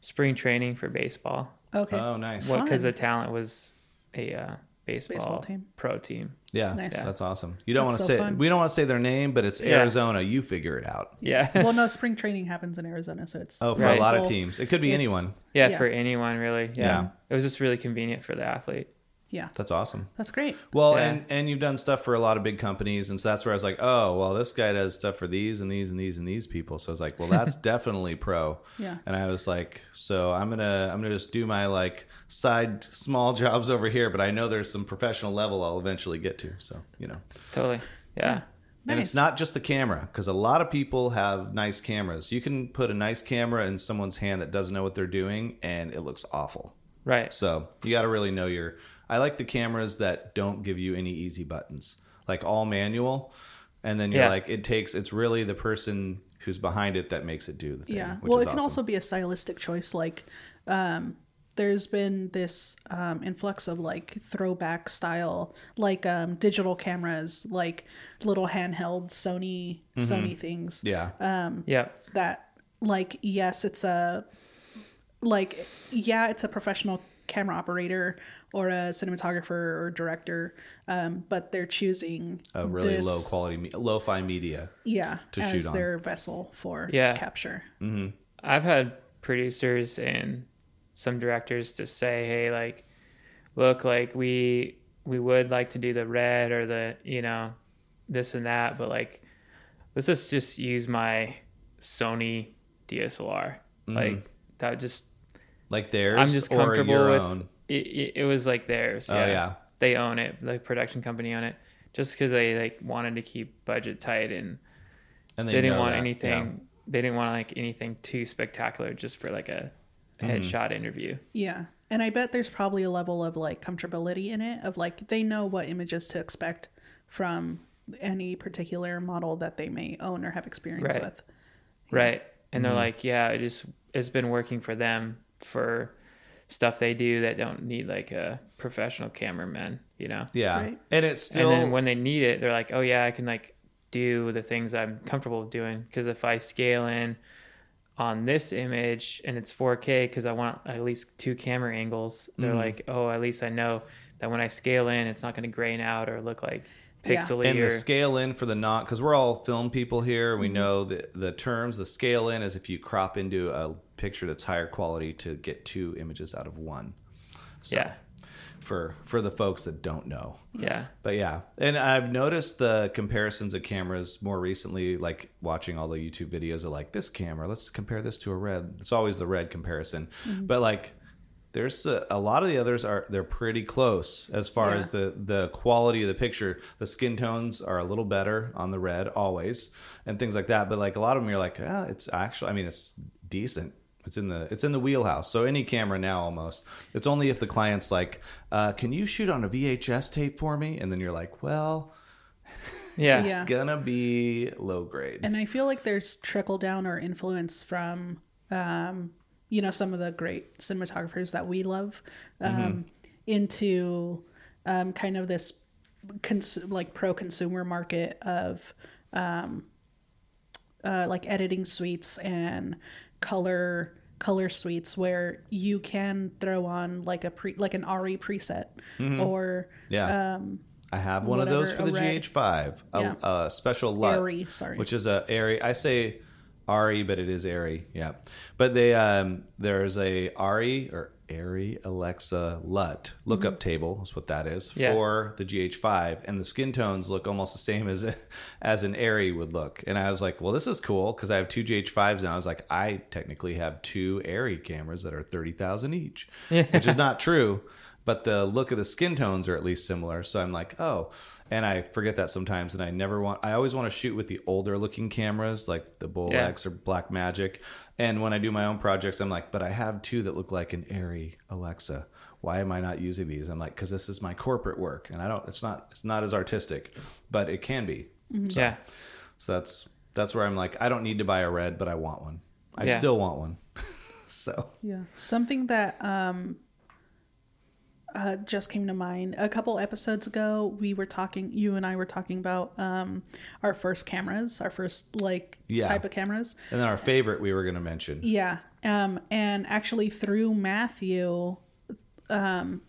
spring training for baseball. Okay. oh nice. What because Fun. the talent was a uh, baseball, Baseball team. pro team. yeah, Nice. that's awesome. You don't want to so say fun. we don't want to say their name, but it's Yeah. Arizona. You figure it out. Yeah, well, no, spring training happens in Arizona, so it's Oh, for Right. a lot of teams, it could be it's- anyone. yeah, Yeah. for anyone really. Yeah. Yeah. it was just really convenient for the athlete. Yeah, That's awesome. that's great. Well, Yeah. and and you've done stuff for a lot of big companies, and so that's where I was like, oh, well, this guy does stuff for these and these and these and these people. So I was like, well, that's definitely pro. Yeah. And I was like, so I'm gonna I'm gonna just do my like side small jobs over here, but I know there's some professional level I'll eventually get to. So you know, Totally. Yeah. and it's not just the camera because a lot of people have nice cameras. You can put a nice camera in someone's hand that doesn't know what they're doing, and it looks awful. Right. So you got to really know your. I like the cameras that don't give you any easy buttons, like all manual, and then you're Yeah. like, it takes. It's really the person who's behind it that makes it do the thing. Yeah. which Well, is it can awesome. also be a stylistic choice. Like, um, there's been this um, influx of like throwback style, like um, digital cameras, like little handheld Sony Sony things. Yeah. Um, Yeah. That like yes, it's a like yeah, it's a professional camera operator or a cinematographer or director, um, but they're choosing a really this- low quality, me- lo-fi media. yeah to as shoot on. their vessel for Yeah. capture. I've had producers and some directors to say, "Hey, like, look, like we we would like to do the red or the you know this and that, but like let's just just use my Sony DSLR. Like that just Like theirs, I'm just or comfortable your with own. It, it. It was like theirs. Oh, Yeah. yeah. they own it. The production company own it. Just because they like wanted to keep budget tight and And they, didn't want that, anything. They didn't want like anything too spectacular, just for like a mm-hmm. headshot interview. Yeah. And I bet there's probably a level of like comfortability in it of like they know what images to expect from any particular model that they may own or have experience Right. with. right and they're mm-hmm. like yeah it just it's been working for them for stuff they do that don't need like a professional cameraman you know Yeah, Right. and it's still and then when they need it they're like oh yeah i can like do the things i'm comfortable doing because if i scale in on this image and it's 4k because i want at least two camera angles they're Mm-hmm. like oh at least i know that when i scale in it's not going to grain out or look like Yeah. and or the scale in for the not because we're all film people here Mm-hmm. we know the the terms the scale in is if you crop into a picture that's higher quality to get two images out of one. So yeah. for for the folks that don't know. Yeah. But yeah and i've noticed the comparisons of cameras more recently like watching all the youtube videos of like this camera let's compare this to a red. It's always the red comparison. Mm-hmm. but like there's a, a lot of the others are they're pretty close as far Yeah. as the the quality of the picture. The skin tones are a little better on the red always and things like that. But like a lot of them you're like ah, it's actually i mean it's decent It's in the it's in the wheelhouse. So any camera now almost. It's only if the client's like, uh, "Can you shoot on a VHS tape for me?" And then you're like, "Well, Yeah. Yeah. gonna be low grade." And I feel like there's trickle down or influence from, um, you know, some of the great cinematographers that we love um, into um, kind of this cons- like pro consumer market of um, uh, like editing suites and color color suites where you can throw on like a pre like an RE preset or Yeah. um, I have one of those for the a red. GH5, a, Yeah. a special LUT, Airy, sorry. which is a airy. I say Ari, but it is airy. Yeah, but they um, there's a Ari or ARRI Alexa LUT lookup Mm-hmm. table is what that is Yeah. for the GH5, and the skin tones look almost the same as as an ARRI would look. And I was like, well, this is cool because I have two GH5s now. I was like, I technically have two ARRI cameras that are thirty thousand each, which is not true but the look of the skin tones are at least similar. So I'm like, oh, and I forget that sometimes, and I never want. I always want to shoot with the older looking cameras, like the Bolex Yeah. or Blackmagic. And when I do my own projects, I'm like, but I have two that look like an ARRI Alexa. Why am I not using these? I'm like, because this is my corporate work, and I don't. It's not. It's not as artistic, but it can be. Yeah. So that's that's where I'm like, I don't need to buy a red, but I want one. I Yeah. still want one. so Yeah. Something that um uh, just came to mind a couple episodes ago. We were talking, you and I were talking about um, our first cameras, our first like Yeah. type of cameras. and then our favorite we were going to mention. Yeah. Um, and actually, through Matthew, um,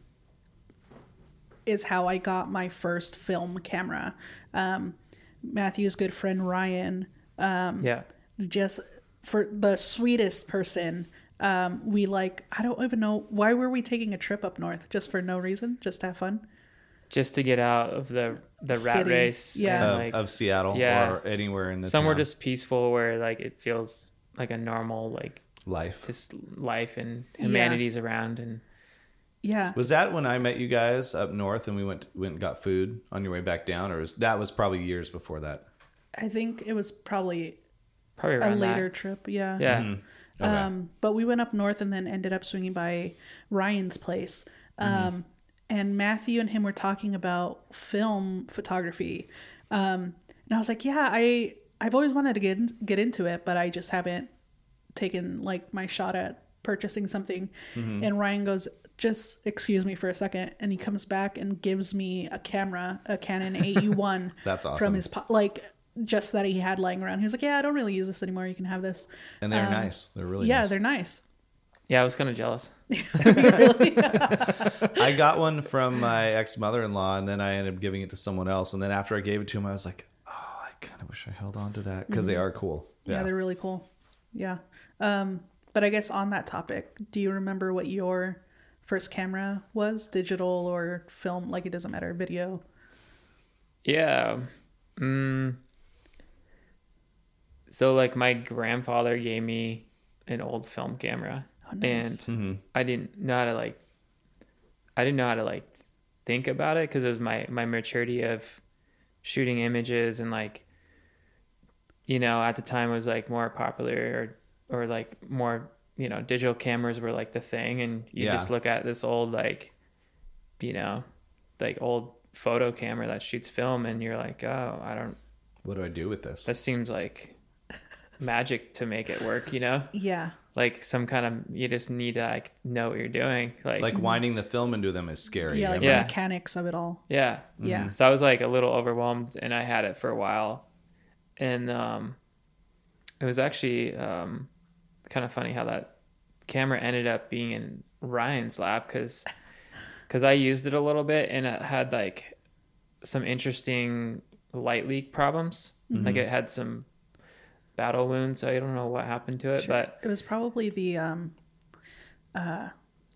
is how I got my first film camera. Um, Matthew's good friend Ryan Yeah. just for the sweetest person um we like i don't even know why were we taking a trip up north just for no reason just to have fun Just to get out of the the rat City. race. Yeah. and, Of, like, of Seattle yeah. or anywhere in the somewhere town. just peaceful where like it feels like a normal like life. just life and humanity's around and yeah Was that when I met you guys up north and we went went and got food on your way back down, or was, that was probably years before that? i think it was probably probably a later that. trip yeah Yeah. Okay. um but we went up north and then ended up swinging by ryan's place. Um and matthew and him were talking about film photography. Um and i was like yeah i i've always wanted to get in, get into it but i just haven't taken like my shot at purchasing something. And ryan goes just excuse me for a second. And he comes back and gives me a camera a canon ae1 That's awesome. from his po- like just that he had lying around he was like yeah i don't really use this anymore you can have this And they're nice. They're really um, yeah nice. they're nice Yeah, I was kind of jealous. I got one from my ex mother in law, and then I ended up giving it to someone else. And then after I gave it to him, I was like, oh, I kind of wish I held on to that because they are cool. yeah. Yeah. they're really cool yeah um but i guess on that topic do you remember what your first camera was digital or film like it doesn't matter video Yeah. Mm. So like my grandfather gave me an old film camera Oh, nice. and Mhm. I didn't know how to like I didn't know how to like think about it because it was my my maturity of shooting images and like you know at the time it was like more popular or or like more you know digital cameras were like the thing and you Yeah. just look at this old like you know like old photo camera that shoots film and you're like oh I don't What do I do with this? that seems like magic to make it work you know yeah like some kind of you just need to like know what you're doing like Like winding the film into them is scary. yeah like? Yeah. the mechanics of it all yeah yeah So I was like a little overwhelmed and I had it for a while. And um it was actually um kind of funny how that camera ended up being in Ryan's lap cuz cuz I used it a little bit and it had like some interesting light leak problems. Like it had some battle wound, so I don't know what happened to it, Sure. but it was probably the um uh,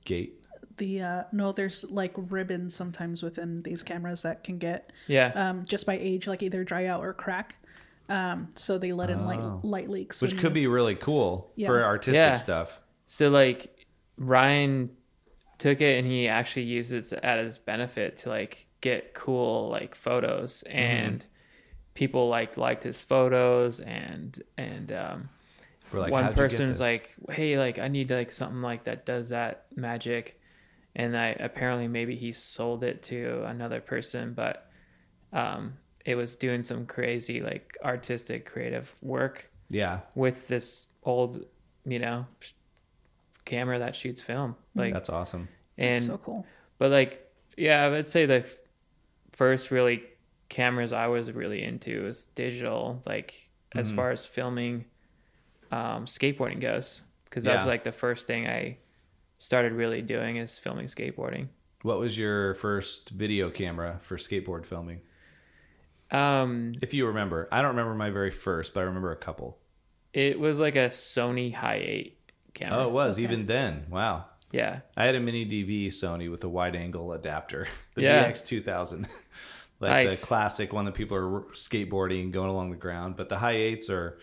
Gate. the uh no there's like ribbons sometimes within these cameras that can get yeah. um just by age like either dry out or crack um so they let in Oh. light light leaks Which could you- be really cool Yeah. for artistic Yeah. stuff. So like Ryan took it and he actually used it at his benefit to like get cool like photos and people like liked his photos and and um like, one "How'd person's like, "Hey, like I need like something like that does that magic," and I apparently maybe he sold it to another person, but um, it was doing some crazy like artistic creative work yeah, with this old, you know, camera that shoots film. Like, that's awesome. and so cool. but like, yeah, I would say the first really cameras I was really into was digital. Like as Mm-hmm. far as filming, um, skateboarding goes, because that was like the first thing I started really doing is filming skateboarding. What was your first video camera for skateboard filming? Um, If you remember, I don't remember my very first, but I remember a couple. it was like a Sony High Eight camera. Oh, it was Okay. even then. Wow. yeah, I had a mini DV Sony with a wide angle adapter, the Yeah. VX2000, like Nice. the classic one that people are skateboarding, going along the ground. But the high eights are,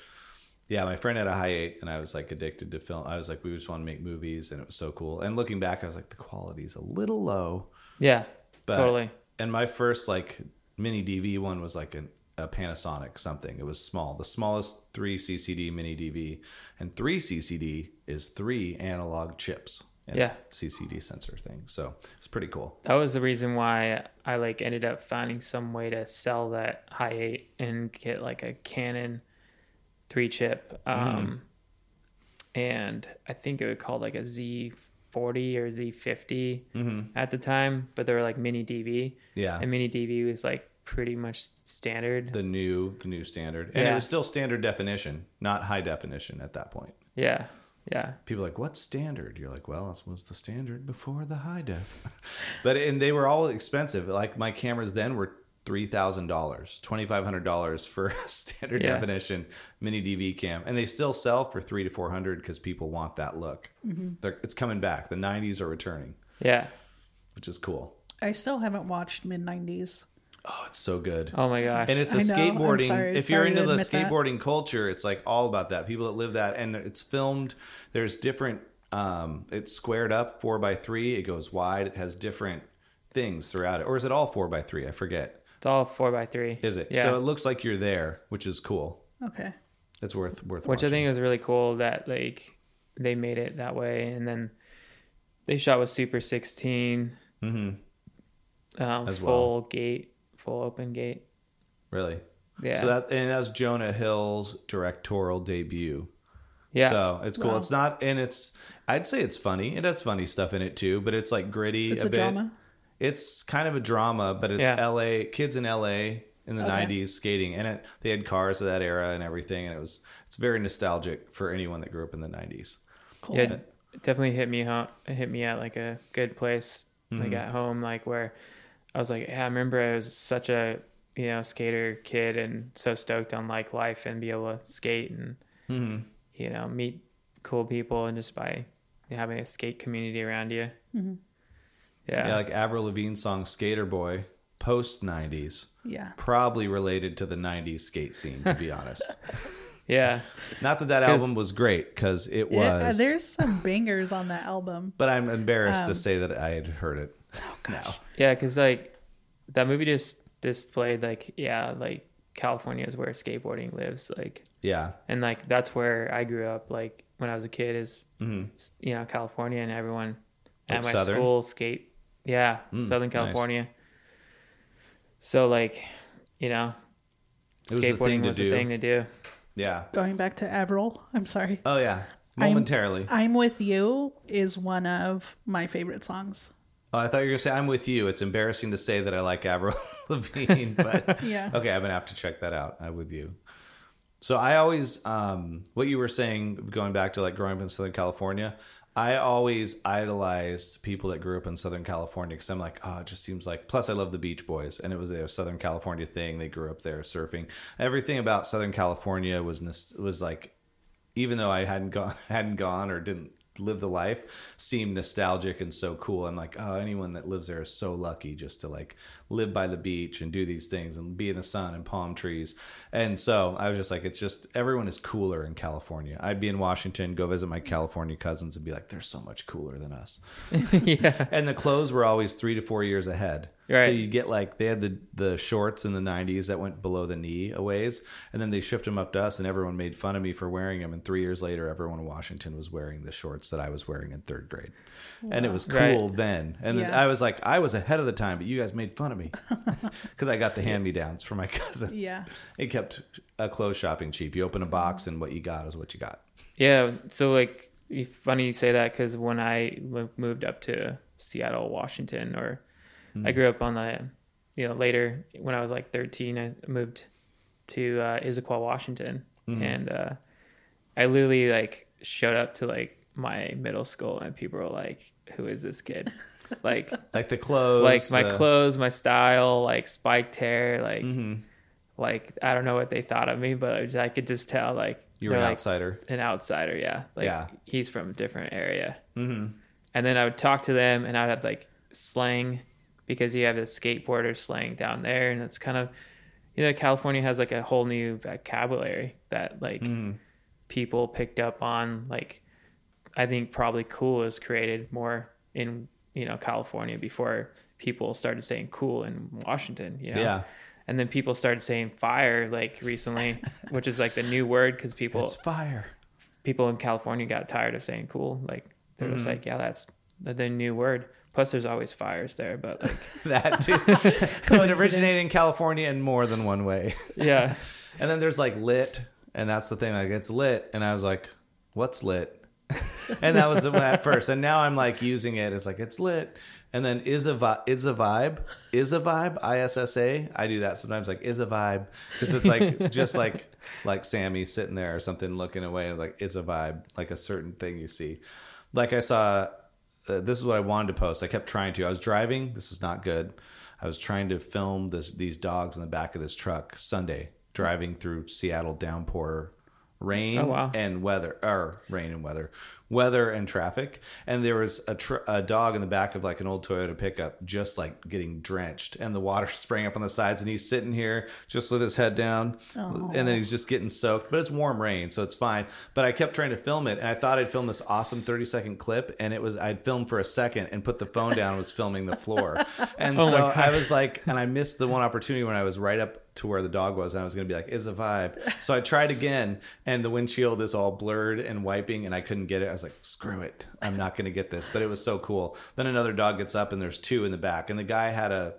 yeah. My friend had a high eight, and I was like addicted to film. I was like, we just want to make movies, and it was so cool. And looking back, I was like, the quality's a little low, yeah, but totally. And my first like mini DV one was like an, a Panasonic something. It was small, the smallest three CCD mini DV, and three CCD is three analog chips. Yeah. CCD sensor thing. So it's pretty cool. That was the reason why I like ended up finding some way to sell that high eight and get like a Canon three chip. Um, and I think it would call like a Z forty or Z 50 at the time, but they were like mini DV. Yeah. And mini DV was like pretty much standard. the new the new standard. And it was still standard definition, not high definition at that point. yeah. Yeah. People are like, what standard? You're like, well, this was the standard before the high def. but and they were all expensive. Like my cameras then were three thousand dollars, twenty five hundred dollars for a standard Yeah. definition mini DV cam, and they still sell for three to four hundred because people want that look. Mm-hmm. They're, it's coming back. The '90s are returning, Yeah. which is cool. I still haven't watched mid '90s. Oh, it's so good. Oh my gosh. and it's a I know, skateboarding. sorry, if you're into the admit that. skateboarding culture, it's like all about that. People that live that, and it's filmed. There's different. Um, it's squared up four by three. It goes wide. It has different things throughout it, or is it all four by three? I forget. it's all four by three. Is it? Yeah. So it looks like you're there, which is cool. Okay. It's worth worth. which I think was really cool that like they made it that way, and then they shot with Super 16, mm-hmm. um, As full gate, full open gate. really. Yeah, So that and that's Jonah Hill's directorial debut. yeah, So it's cool. Wow. It's not, and it's. I'd say it's funny. It has funny stuff in it too, but it's like gritty. It's a, a bit. drama? It's kind of a drama, but it's Yeah. L.A. kids in L.A. in the Okay. '90s skating, and it they had cars of that era and everything, and it was it's very nostalgic for anyone that grew up in the '90s. Cool. yeah. it Definitely hit me home, hit me at like a good place, Mm-hmm. like at home, like where I was like, yeah, I remember I was such a you know skater kid and so stoked on like life and be able to skate and Mm-hmm. you know meet cool people and just by having a skate community around you. Mm-hmm. Yeah. Yeah, like Avril Lavigne's song "Sk8er Boi," post '90s, Yeah. probably related to the '90s skate scene. To be honest, yeah. not that that album was great because it Yeah, was. there's some bangers on that album. but I'm embarrassed to Um, say that I had heard it. Oh, now. Yeah, because like that movie just displayed like yeah, like California is where skateboarding lives, like Yeah, and like that's where I grew up. Like when I was a kid, is Mhm. you know California and everyone Like at my Southern? school skate. Yeah, Mm, Southern nice. California. So like, you know, It was the skateboarding thing to was do. the thing to do. yeah. Going back to Avril, I'm sorry. Oh yeah, I'm- momentarily. I'm with you is one of my favorite songs. Oh, I thought you were gonna say I'm with you. It's embarrassing to say that I like Avril Lavigne, but Yeah. okay, I'm gonna have to check that out. I'm with you. So I always, um, what you were saying, going back to like growing up in Southern California, I always idolized people that grew up in Southern California because I'm like, oh, it just seems like. Plus, I love the Beach Boys, and it was a Southern California thing. They grew up there surfing. Everything about Southern California was was like even though I hadn't gone hadn't gone or didn't live the life, seemed nostalgic and so cool. I'm like, oh, anyone that lives there is so lucky just to like live by the beach and do these things and be in the sun and palm trees. And so I was just like, it's just everyone is cooler in California. I'd be in Washington, go visit my California cousins and be like, they're so much cooler than us. yeah, And the clothes were always three to four years ahead. Right. So you get like they had the the shorts in the '90s that went below the knee a ways, and then they shipped them up to us, and everyone made fun of me for wearing them. And three years later, everyone in Washington was wearing the shorts that I was wearing in third grade, and it was cool Right. then. And then I was like, I was ahead of the time, but you guys made fun of me because I got the hand me downs for my cousins. Yeah. it kept a clothes shopping cheap. You open a box, and what you got is what you got. Yeah, so like funny you say that because when I moved up to Seattle, Washington, or I grew up on the, you know, later when I was like 13, I moved to uh, Issaquah, Washington, and uh, I literally like showed up to like my middle school and people were like, "Who is this kid?" like, Like the clothes, like my the- clothes, my style, like spiked hair, like. Mhm. Like I don't know what they thought of me, but I, was- I could just tell like You were they're an like, outsider. an outsider, yeah. Like Yeah. he's from a different area. hmm And then I would talk to them and I'd have like slang because you have the skateboarder slang down there and it's kind of you know, California has like a whole new vocabulary that like Mm-hmm. people picked up on like I think probably cool was created more in, you know, California before people started saying cool in Washington, you know. Yeah. And then people started saying fire like recently, which is like the new word because people It's fire. people in California got tired of saying cool. Like they're just Mm-hmm. like, yeah, that's the new word. Plus, there's always fires there, but like, that too. so it originated in California in more than one way. yeah, And then there's like lit, and that's the thing. Like it's lit, and I was like, "What's lit?" and that was the one at first. And now I'm like using it It's like it's lit. And then is a vi- is a vibe is a vibe I S S A. I do that sometimes. Like is a vibe because it's like just like like Sammy sitting there or something looking away. And it's like is a vibe like a certain thing you see. Like I saw. This is what I wanted to post. I kept trying to. I was driving. This was not good. I was trying to film this these dogs in the back of this truck Sunday, driving through Seattle downpour rain Oh, wow. and weather or rain and weather weather and traffic. And there was a, tr- a dog in the back of like an old toyota pickup just like getting drenched and the water spraying up on the sides and he's sitting here just with his head down and then he's just getting soaked. But it's warm rain so it's fine. But i kept trying to film it and i thought i'd film this awesome 30 second clip and it was i'd filmed for a second and put the phone down and was filming the floor. And Oh so i was like and i missed the one opportunity when i was right up to where the dog was and i was going to be like is a vibe. So i tried again and the windshield is all blurred and wiping and i couldn't get it. I was like screw it. I'm not going to get this. But it was so cool. Then another dog gets up and there's two in the back and the guy had a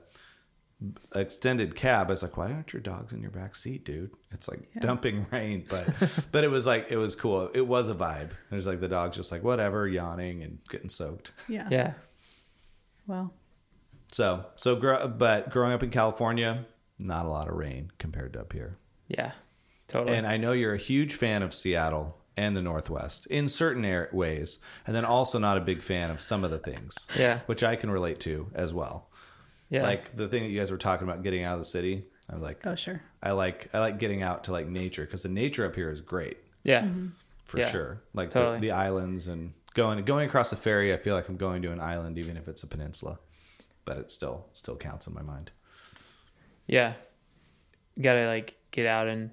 extended cab. I was like why aren't your dogs in your back seat dude? It's like dumping rain but but it was like it was cool. It was a vibe. There's like the dog's just like whatever yawning and getting soaked. Yeah. yeah, Well, so so grow, but growing up in california not a lot of rain compared to up here. Yeah, totally. And I know you're a huge fan of Seattle and the Northwest in certain air- ways, and then also not a big fan of some of the things, Yeah. which I can relate to as well. yeah, Like the thing that you guys were talking about getting out of the city. I'm like, oh sure. I like I like getting out to like nature because the nature up here is great yeah, mm-hmm. for Yeah, sure. Like totally. the, the islands and going going across a ferry. I feel like I'm going to an island, even if it's a peninsula, but it still still counts in my mind. yeah. You gotta like get out and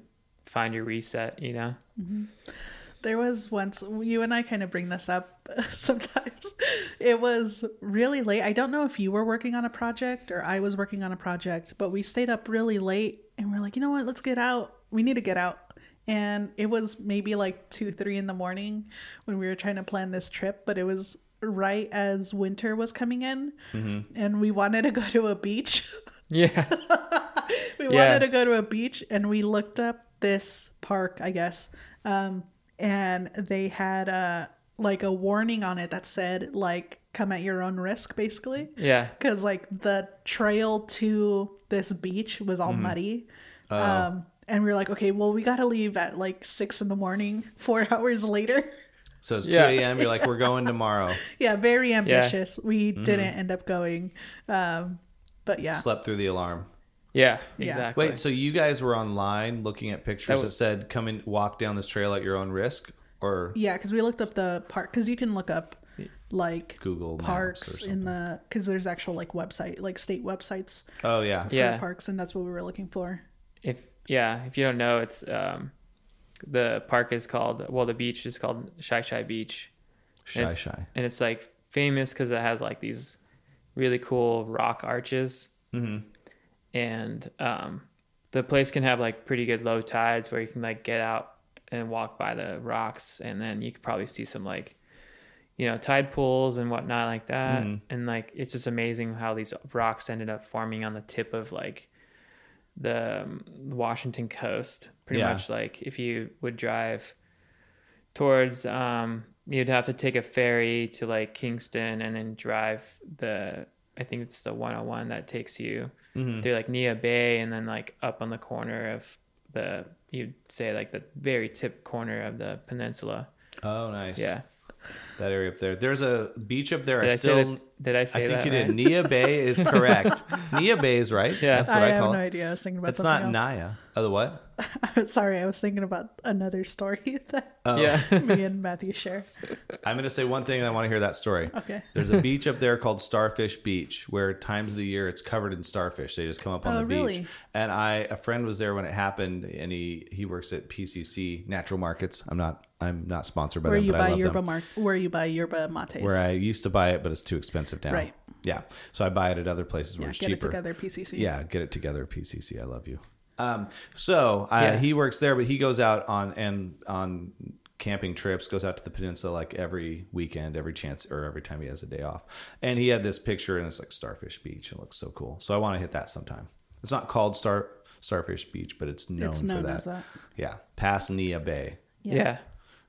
find your reset. You know. Mm-hmm. There was once you and I kind of bring this up sometimes. It was really late. I don't know if you were working on a project or I was working on a project, but we stayed up really late and we're like, you know what? Let's get out. We need to get out. And it was maybe like two, three in the morning when we were trying to plan this trip, but it was right as winter was coming in and we wanted to go to a beach. Yeah, we Yeah. wanted to go to a beach and we looked up this park i guess um and they had a like a warning on it that said like come at your own risk basically. Yeah, because like the trail to this beach was all muddy. Um and we were like okay well we gotta leave at like six in the morning four hours later. So it's Yeah. 2 a.m. You're like, we're going tomorrow. yeah very ambitious. We didn't end up going um but yeah. Slept through the alarm. Yeah. Yeah. Exactly. Wait, so you guys were online looking at pictures that, was- said come and walk down this trail at your own risk or Yeah, because we looked up the park because you can look up like Google parks something. in the because there's actual like website like state websites Oh yeah. for Yeah. parks and that's what we were looking for. if yeah, if you don't know, it's um, the park is called well, the beach is called Shi Shi Beach. Shy It's- shy. and it's like famous because it has like these really cool rock arches and um, the place can have like pretty good low tides where you can like get out and walk by the rocks, and then you could probably see some like you know tide pools and whatnot like that, and like it's just amazing how these rocks ended up forming on the tip of like the um, Washington coast. Pretty Yeah. much like if you would drive towards um you'd have to take a ferry to like Kingston and then drive the I think it's the 101 that takes you Mm-hmm. through like Neah Bay and then like up on the corner of the you'd say like the very tip corner of the peninsula. Oh, nice. Yeah. that area up there. There's a beach up there. Did I I, still. that? Did I say I think that you right? did. Neah Bay is correct. Neah Bay is right. Yeah. that's what I I, have call no it. idea. I was thinking about It's not something else. Naya. Oh, the what? Sorry, I was thinking about another story that Oh. Yeah. me and Matthew share. I'm going to say one thing. and I want to hear that story. Okay. There's a beach up there called Starfish Beach, where times of the year it's covered in starfish. They just come up on Oh, the beach. really? And I, a friend was there when it happened, and he he works at PCC Natural Markets. I'm not I'm not sponsored by Where them, you but I buy love yerba them. mar- where you buy yerba mates. Where I used to buy it, but it's too expensive now. Right. Yeah. So I buy it at other places where yeah, it's get cheaper. Get it together, PCC. Yeah, get it together, PCC. I love you. Um, so uh, Yeah. he works there, but he goes out on and on camping trips, goes out to the peninsula like every weekend, every chance or every time he has a day off. And he had this picture, and it's like Starfish Beach. It looks so cool. So I want to hit that sometime. It's not called Star Starfish Beach, but it's known, It's for that. as that. Yeah, Pass Neah Bay. yeah.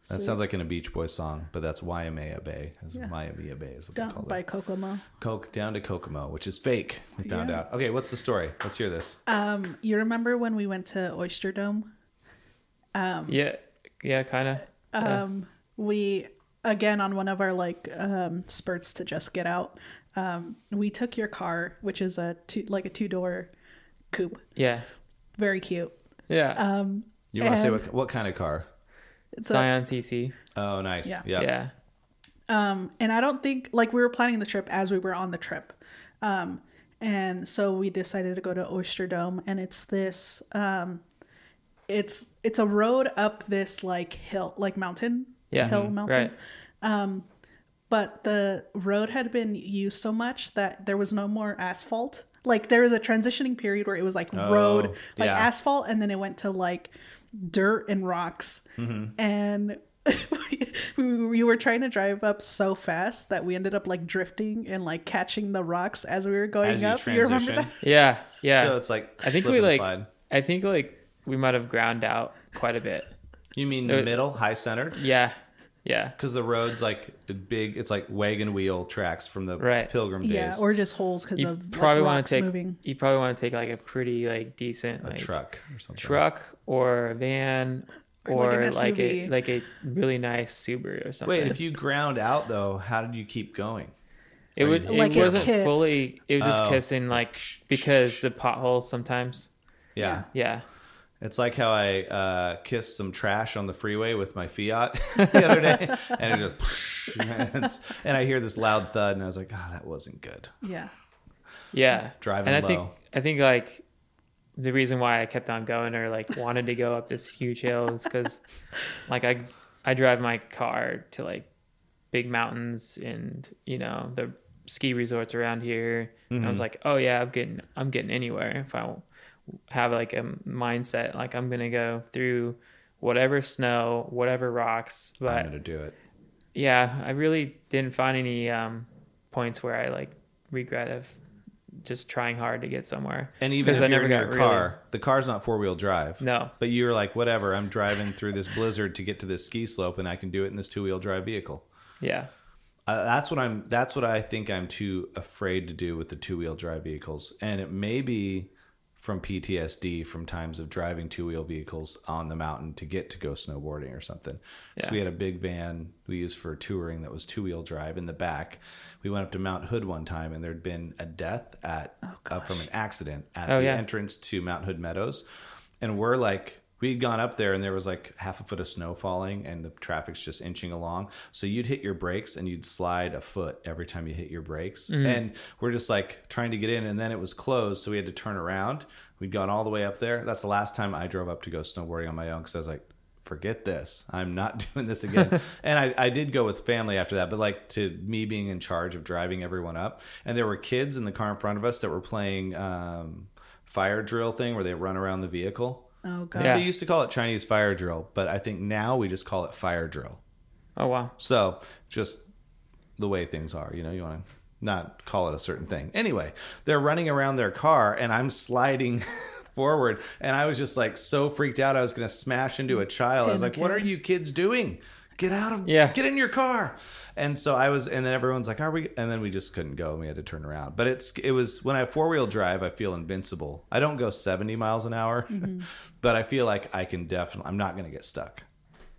That Sweet. sounds like in a Beach Boys song, but that's Waimea Bay. That's Yeah. Waimea Bay is what they Down call by it. Kokomo. Coke down to Kokomo, which is fake. We found Yeah. out. Okay, what's the story? Let's hear this. Um, you remember when we went to Oyster Dome? Yeah. Yeah, kind of. Um, we again on one of our like um spurts to just get out. Um, we took your car, which is a two like a two door coupe, yeah. very cute. Yeah. Um, You want to say what what kind of car? It's a, TC. Oh, nice. Yeah. Yeah. Yeah. Um, and I don't think like we were planning the trip as we were on the trip. Um, and so we decided to go to Oyster Dome and it's this um it's it's a road up this like hill like mountain Yeah. hill Mhm. mountain Right. but the road had been used so much that there was no more asphalt like there was a transitioning period where it was like road Oh, like yeah. asphalt and then it went to like dirt and rocks Mm-hmm. and we, we were trying to drive up so fast that we ended up like drifting and like catching the rocks as we were going As you up you remember that Yeah. Yeah. So it's like I think we like. slide. I think like we might have ground out quite a bit. You mean the Uh, middle, high centered? Yeah. Yeah. Because the road's like big. It's like wagon wheel tracks from the Right. Pilgrim days. yeah or just holes because of probably like, want to take. moving You probably want to take like a pretty like decent a like truck or something. truck or a van Or or, like an like, a like a really nice Subaru or something. Wait, if you ground out though, how did you keep going? it would it Like it wasn't kissed. fully. It was just Oh. kissing like because the potholes sometimes. Yeah. Yeah. It's like how I uh, kissed some trash on the freeway with my Fiat the other day, and it just and, and I hear this loud thud, and I was like, "Oh, that wasn't good." yeah Yeah. Driving and I think low. I think like the reason why I kept on going or like wanted to go up this huge hill is because like I I drive my car to like big mountains and you know the ski resorts around here. And Mm-hmm. I was like, oh yeah, I'm getting I'm getting anywhere if I have like a mindset like I'm gonna go through whatever snow, whatever rocks. I'm gonna do it. yeah, I really didn't find any um, points where I like regret of just trying hard to get somewhere. And even if I you're never in your got car, the car's not four wheel drive. No. But you're like, whatever. I'm driving through this blizzard to get to this ski slope, and I can do it in this two wheel drive vehicle. Yeah. Uh, that's what I'm. That's what I think I'm too afraid to do with the two wheel drive vehicles, and it may be from PTSD from times of driving two wheel vehicles on the mountain to get to go snowboarding or something. So we had a big van we used for touring that was two wheel drive in the back. We went up to Mount Hood one time, and there'd been a death at uh, from an accident at Oh, the yeah. entrance to Mount Hood Meadows, and we're like. We'd gone up there and there was like half a foot of snow falling and the traffic's just inching along. So you'd hit your brakes and you'd slide a foot every time you hit your brakes. And we're just like trying to get in and then it was closed. So we had to turn around. We'd gone all the way up there. That's the last time I drove up to go snowboarding on my own because I was like, forget this. I'm not doing this again. and I, I did go with family after that, but like to me being in charge of driving everyone up. And there were kids in the car in front of us that were playing um, fire drill thing where they run around the vehicle. Oh god. Yeah. They used to call it Chinese fire drill, but I think now we just call it fire drill. Oh wow. So just the way things are, you know, you want to not call it a certain thing. Anyway, they're running around their car and I'm sliding forward and I was just like so freaked out I was going to smash into a child. I was like, "What are you kids doing? Get out of Yeah. get in your car." And so I was and then everyone's like, "Are we?" And then we just couldn't go and we had to turn around. But it's it was when I have four-wheel drive, I feel invincible. I don't go 70 miles an hour, mm-hmm. but I feel like I can definitely I'm not going to get stuck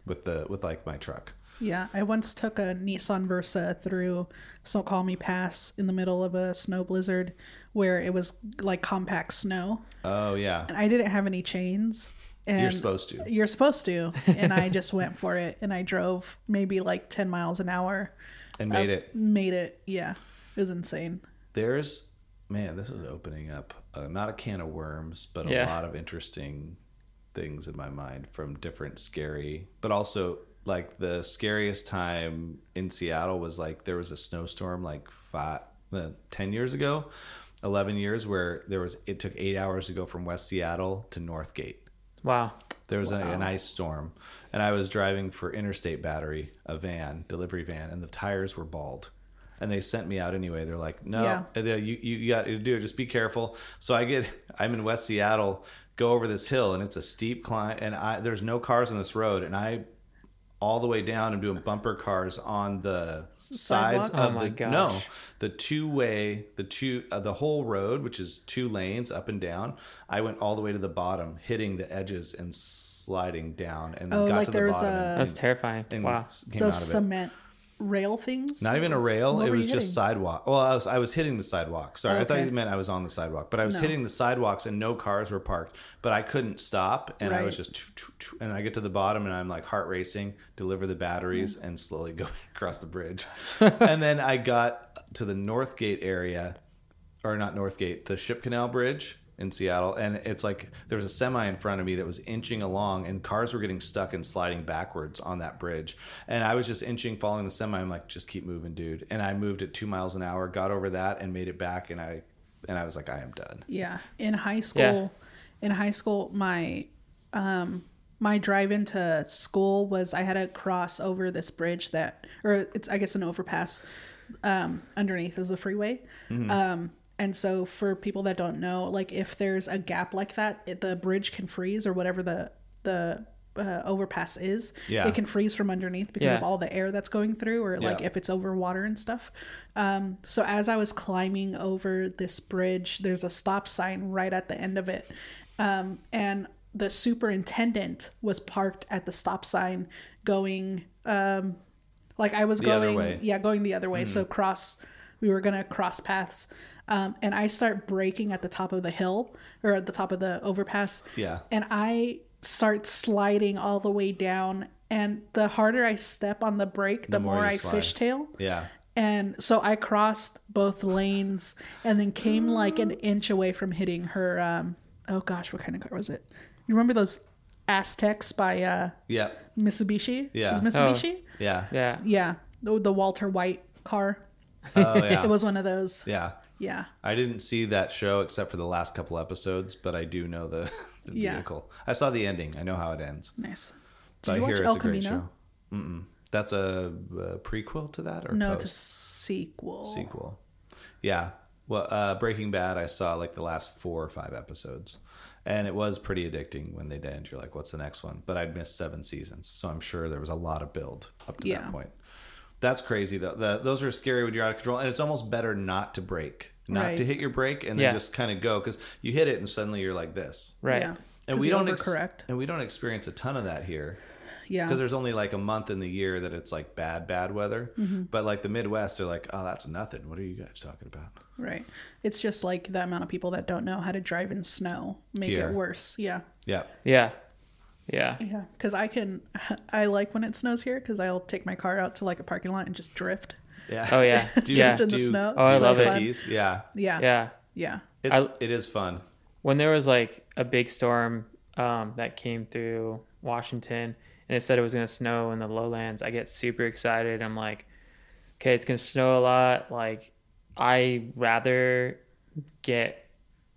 with the with like my truck. Yeah, I once took a Nissan Versa through Snoqualmie Pass in the middle of a snow blizzard where it was like compact snow. Oh yeah. And I didn't have any chains. And You're supposed to. You're supposed to. And I just went for it and I drove maybe like 10 miles an hour. and made it. Made it. Yeah. It was insane. There's man, this is opening up uh, not a can of worms, but a Yeah. lot of interesting things in my mind from different scary, but also like the scariest time in Seattle was like there was a snowstorm like five, uh, 10 years ago, 11 years where there was it took 8 hours to go from West Seattle to Northgate. Wow. There was a, an ice storm, and I was driving for Interstate Battery, a van, delivery van, and the tires were bald. And they sent me out anyway. They're like, "No, Yeah. you you, you got to do it. Just be careful." So I get, I'm in West Seattle, go over this hill, and it's a steep climb, and I there's no cars on this road, and I all the way down. I'm doing bumper cars on the sides Sidewalk? of Oh the gosh. no, the two way, the two, uh, the whole road, which is two lanes up and down. I went all the way to the bottom, hitting the edges and sliding down, and Oh, got like to there the was bottom. a- and, That's terrifying. and Wow. came Those out of it. cement rail things. Not even a rail. What it was just sidewalk. Well, I was I was hitting the sidewalk. Sorry, I thought you meant I was on the sidewalk, but I was No. hitting the sidewalks and no cars were parked. But I couldn't stop, and I was just and I get to the bottom and I'm like heart racing, deliver the batteries, and slowly go across the bridge. and then I got to the Northgate area, or not Northgate, the Ship Canal Bridge in Seattle, and it's like there was a semi in front of me that was inching along, and cars were getting stuck and sliding backwards on that bridge, and I was just inching, following the semi. I'm like, just keep moving, dude. And I moved at two miles an hour, got over that, and made it back, and I, and I was like, I am done. Yeah. In high school, in high school, my um my drive into school was I had to cross over this bridge that or it's I guess an overpass um underneath is the freeway. Mm-hmm. Um and so for people that don't know, like if there's a gap like that, it, the bridge can freeze or whatever the the uh, overpass is. Yeah. It can freeze from underneath because Yeah. of all the air that's going through or like Yeah. if it's over water and stuff. Um, so as I was climbing over this bridge, there's a stop sign right at the end of it. Um, and the superintendent was parked at the stop sign going, um, like I was The going, yeah, going the other way. So cross, we were going to cross paths. Um, and I start braking at the top of the hill or at the top of the overpass Yeah. and I start sliding all the way down. And the harder I step on the brake, the, more more, I slide. fishtail. Yeah. And so I crossed both lanes and then came like an inch away from hitting her. Um, oh gosh, what kind of car was it? You remember those Azteks by uh, Yeah. Mitsubishi? Yeah. Was Mitsubishi? Yeah. Yeah. Yeah. The, the Walter White car. Oh yeah. It was one of those. yeah. Yeah. I didn't see that show except for the last couple episodes, but I do know the, the Yeah. vehicle. I saw the ending. I know how it ends. Nice. So Did you I watch hear El it's a great Camino? show. Mm-mm. That's a, a prequel to that or No, post? it's a sequel. sequel. Yeah. Well, uh, Breaking Bad, I saw like the last four or five episodes, and it was pretty addicting when they end. You're like, "What's the next one?" But I'd missed seven seasons, so I'm sure there was a lot of build up to Yeah. that point. That's crazy though. The, those are scary when you're out of control, and it's almost better not to break, not Right. to hit your brake, and then Yeah. just kind of go because you hit it and suddenly you're like this. Right. Yeah. And 'Cause we don't ex- overcorrect. and we don't experience a ton of that here Yeah. because there's only like a month in the year that it's like bad bad weather Mm-hmm. but like the midwest they're like oh that's nothing what are you guys talking about Right. It's just like the amount of people that don't know how to drive in snow make Here. it worse. Yeah. yeah Yeah. Yeah. Yeah. Because I can, I like when it snows here because I'll take my car out to like a parking lot and just drift. yeah Oh yeah. do, yeah. in the snow. Oh, I It's love so it. yeah Yeah. Yeah. Yeah. it's I- it is fun When there was like a big storm um, that came through Washington and it said it was going to snow in the lowlands, I get super excited. I'm like, okay, it's going to snow a lot. Like, I rather get,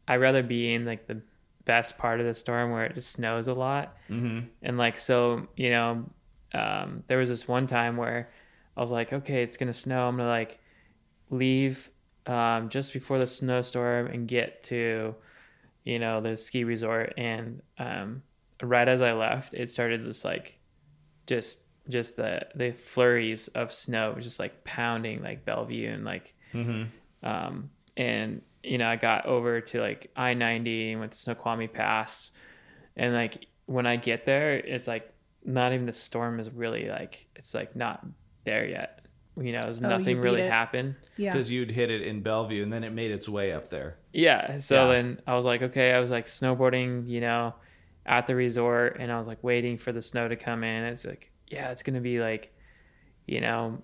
I rather be in like the best part of the storm where it just snows a lot. Mm-hmm. And like, so, you know, um, there was this one time where I was like, okay, it's going to snow. I'm going to like leave um, just before the snowstorm and get to, you know, the ski resort. And um, right as I left, it started this like just just the the flurries of snow just like pounding like Bellevue and like Mm-hmm. um and you know I got over to like I ninety and went to Snoqualmie Pass and like when I get there it's like not even the storm is really like it's like not there yet you know there's Oh, nothing really it. happened Yeah. Because you'd hit it in Bellevue, and then it made its way up there. Yeah. So Yeah. then I was like, okay, I was like snowboarding, you know, at the resort and I was like waiting for the snow to come in. It's like, yeah, it's going to be like, you know,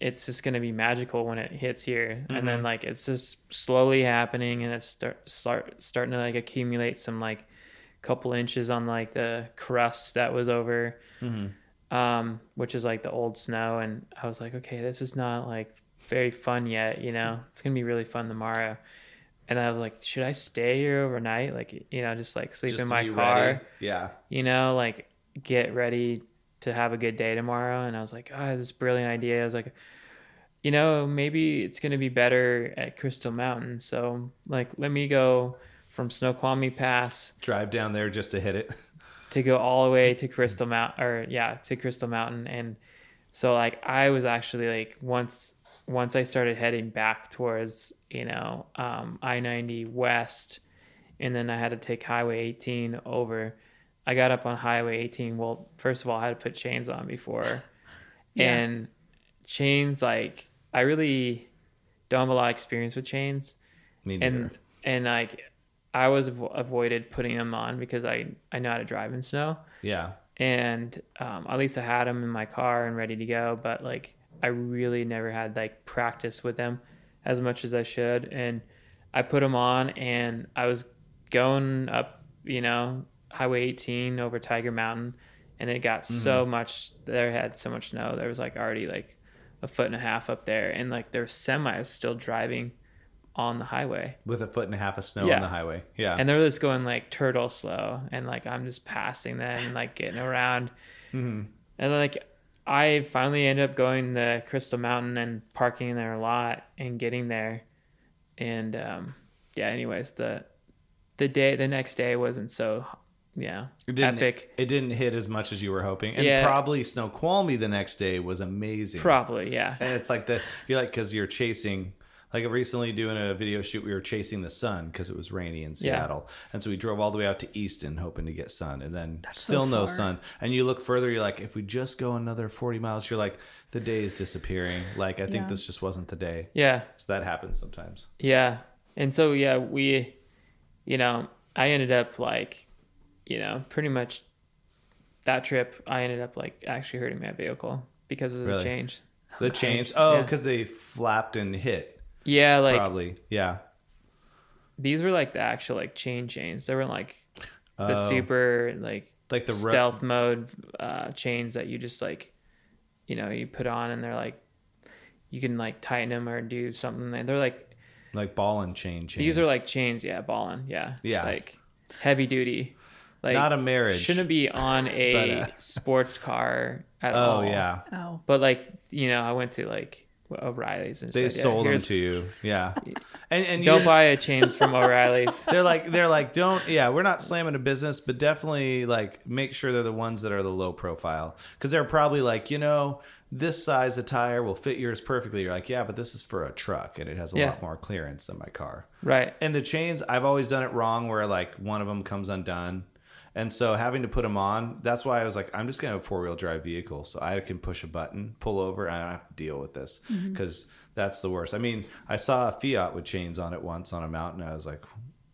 it's just going to be magical when it hits here. And then like it's just slowly happening and it's start, start starting to like accumulate some like couple inches on like the crust that was over Mm-hmm. um, which is like the old snow. And I was like, okay, this is not like very fun yet. You know, it's gonna be really fun tomorrow. And I was like, should I stay here overnight? Like, you know, just like sleep Just in my car. ready. Yeah. You know, like get ready to have a good day tomorrow. And I was like, oh, I this brilliant idea. I was like, you know, maybe it's gonna be better at Crystal Mountain. So like, let me go from Snoqualmie Pass Drive down there just to hit it. to go all the way to Crystal Mountain or yeah, to Crystal Mountain and so like I was actually like once once I started heading back towards, you know, um I-90 west and then I had to take highway 18 over. I got up on highway 18. Well, first of all, I had to put chains on before. Yeah. And chains like I really don't have a lot of experience with chains Me neither. and and like I was avo- avoided putting them on because I I know how to drive in snow, yeah. and um, at least I had them in my car and ready to go. But like I really never had like practice with them as much as I should, and I put them on and I was going up, you know, Highway 18 over Tiger Mountain, and it got so much. There had so much snow. There was like already like a foot and a half up there, and like there were semis still driving on the highway. With a foot and a half of snow Yeah. on the highway. Yeah. and they're just going like turtle slow and like i'm just passing them and like getting around Mhm. and like i finally ended up going to crystal mountain and parking there a lot and getting there and um yeah anyways the the day the next day wasn't so yeah It didn't, epic It didn't hit as much as you were hoping, and Yeah. probably Snoqualmie the next day was amazing. probably yeah and it's like the you're like because you're chasing. Like recently doing a video shoot, we were chasing the sun because it was rainy in Yeah. Seattle, and so we drove all the way out to Easton hoping to get sun, and then so still no sun. And you look further, you're like, if we just go another 40 miles, you're like, the day is disappearing. Like I think Yeah. this just wasn't the day. yeah So that happens sometimes. Yeah. And so yeah, we you know, I ended up like, you know, pretty much that trip I ended up like actually hurting my vehicle because of the Really? change. The chains. Oh, Yeah. because they flapped and hit. Yeah, like probably. Yeah. these were like the actual like chain chains. They were like the Oh. super like Like the stealth mode uh chains that you just like you know, you put on and they're like you can like tighten them or do something. They're like like ball and chain chains. these are like chains, yeah, ballin', yeah. Yeah. Like heavy duty. Like not a marriage. shouldn't be on a But, uh, sports car at Oh all. yeah, Oh. But like you know, I went to like O'Reilly's and they said, yeah, sold them to you. Yeah, and and Don't buy a chains from O'Reilly's. They're like they're like don't yeah we're not slamming a business but definitely like make sure they're the ones that are the low profile because they're probably like you know this size of tire will fit yours perfectly. You're like yeah but this is for a truck and it has a Yeah. lot more clearance than my car. Right. And the chains, I've always done it wrong where like one of them comes undone. And so having to put them on, that's why I was like, I'm just going to have a four wheel drive vehicle. So I can push a button, pull over, and I don't have to deal with this because that's the worst. I mean, I saw a Fiat with chains on it once on a mountain. I was like,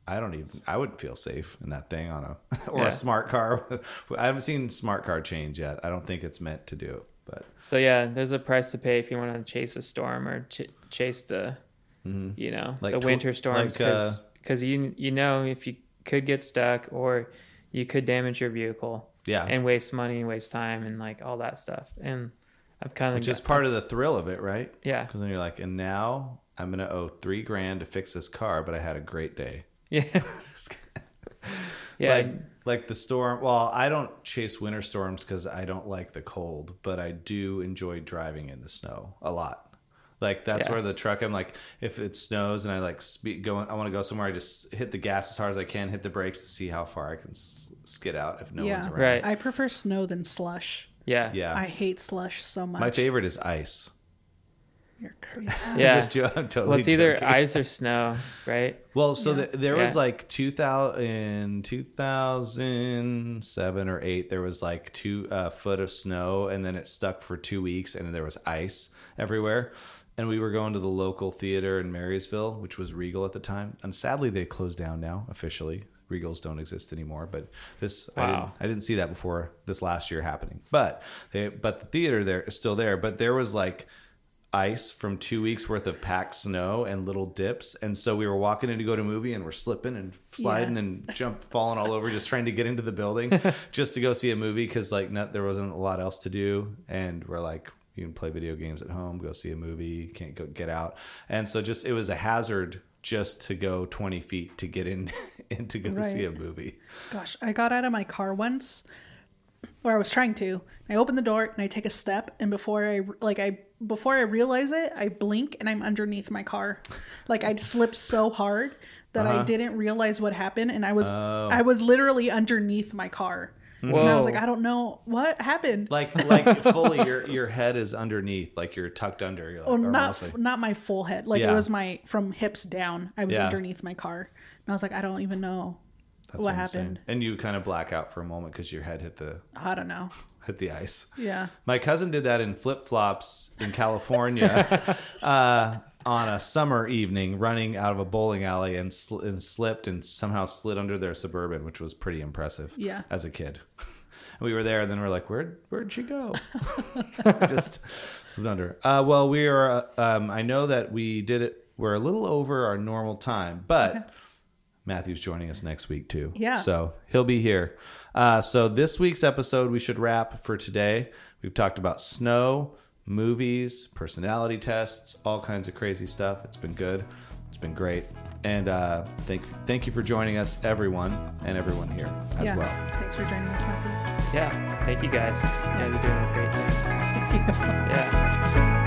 I don't even, I wouldn't feel safe in that thing on a, or Yeah. a smart car. I haven't seen smart car chains yet. I don't think it's meant to do it, but So yeah, there's a price to pay if you want to chase a storm or ch- chase the, you know, Mm-hmm. Like the tw- winter storms like, uh, because you you know if you could get stuck or you could damage your vehicle. Yeah. and waste money and waste time and like all that stuff. And I've kind of Which is part of the thrill of it, right? Yeah. Because then you're like, and now I'm gonna owe three grand to fix this car, but I had a great day. yeah yeah Like, like the storm. Well, I don't chase winter storms because I don't like the cold, but I do enjoy driving in the snow a lot. Like that's Yeah. where the truck. I'm like, if it snows and I like speed going, I want to go somewhere. I just hit the gas as hard as I can, hit the brakes to see how far I can skid out if no Yeah. one's around. Right. I prefer snow than slush. yeah Yeah. I hate slush so much. My favorite is ice. You're crazy. yeah. Just jo- I'm totally well, it's either joking. ice or snow, right? Well, so Yeah. the, there was Yeah. like 2000 in 2007 or 8 there was like 2 uh, foot of snow and then it stuck for 2 weeks and there was ice everywhere. And we were going to the local theater in Marysville, which was Regal at the time. And sadly they closed down now officially. Regals don't exist anymore, but this I, didn't, Wow. I didn't see that before this last year happening. But they but the theater there is still there, but there was like ice from two weeks worth of packed snow and little dips. And so we were walking in to go to a movie and we're slipping and sliding Yeah. and jump falling all over just trying to get into the building just to go see a movie because like not, there wasn't a lot else to do. And we're like, you can play video games at home, go see a movie, can't go get out. And so just it was a hazard just to go 20 feet to get in and to go see a movie. Gosh, I got out of my car once, or I was trying to. I open the door and I take a step, and before I like I before I realize it, I blink and I'm underneath my car. Like I'd slipped so hard that I Uh-huh. didn't realize what happened, and I was Oh. I was literally underneath my car. Whoa. And I was like, I don't know what happened. Like like fully your your head is underneath, like you're tucked under. You're like, Oh, not mostly. f- not my full head. Like Yeah. it was my from hips down. I was Yeah. underneath my car, and I was like, I don't even know That's what insane. happened. And you kind of black out for a moment because your head hit the I don't know. hit the ice. Yeah. My cousin did that in flip flops in California uh, on a summer evening, running out of a bowling alley and, sl- and slipped and somehow slid under their suburban, which was pretty impressive. Yeah. as a kid. We were there, and then we're like, "Where, where'd she go?" Just slipped under. Uh, well, we are. Uh, um, I know that we did it. We're a little over our normal time, but Matthew's joining us next week too. Yeah. So he'll be here. Uh, so this week's episode, we should wrap for today. We've talked about snow, movies, personality tests, all kinds of crazy stuff. It's been good. It's been great. And uh, thank thank you for joining us, everyone, and everyone here as yeah. well. Thanks for joining us, Matthew. Yeah. Thank you guys. You guys are doing a great thing. Yeah.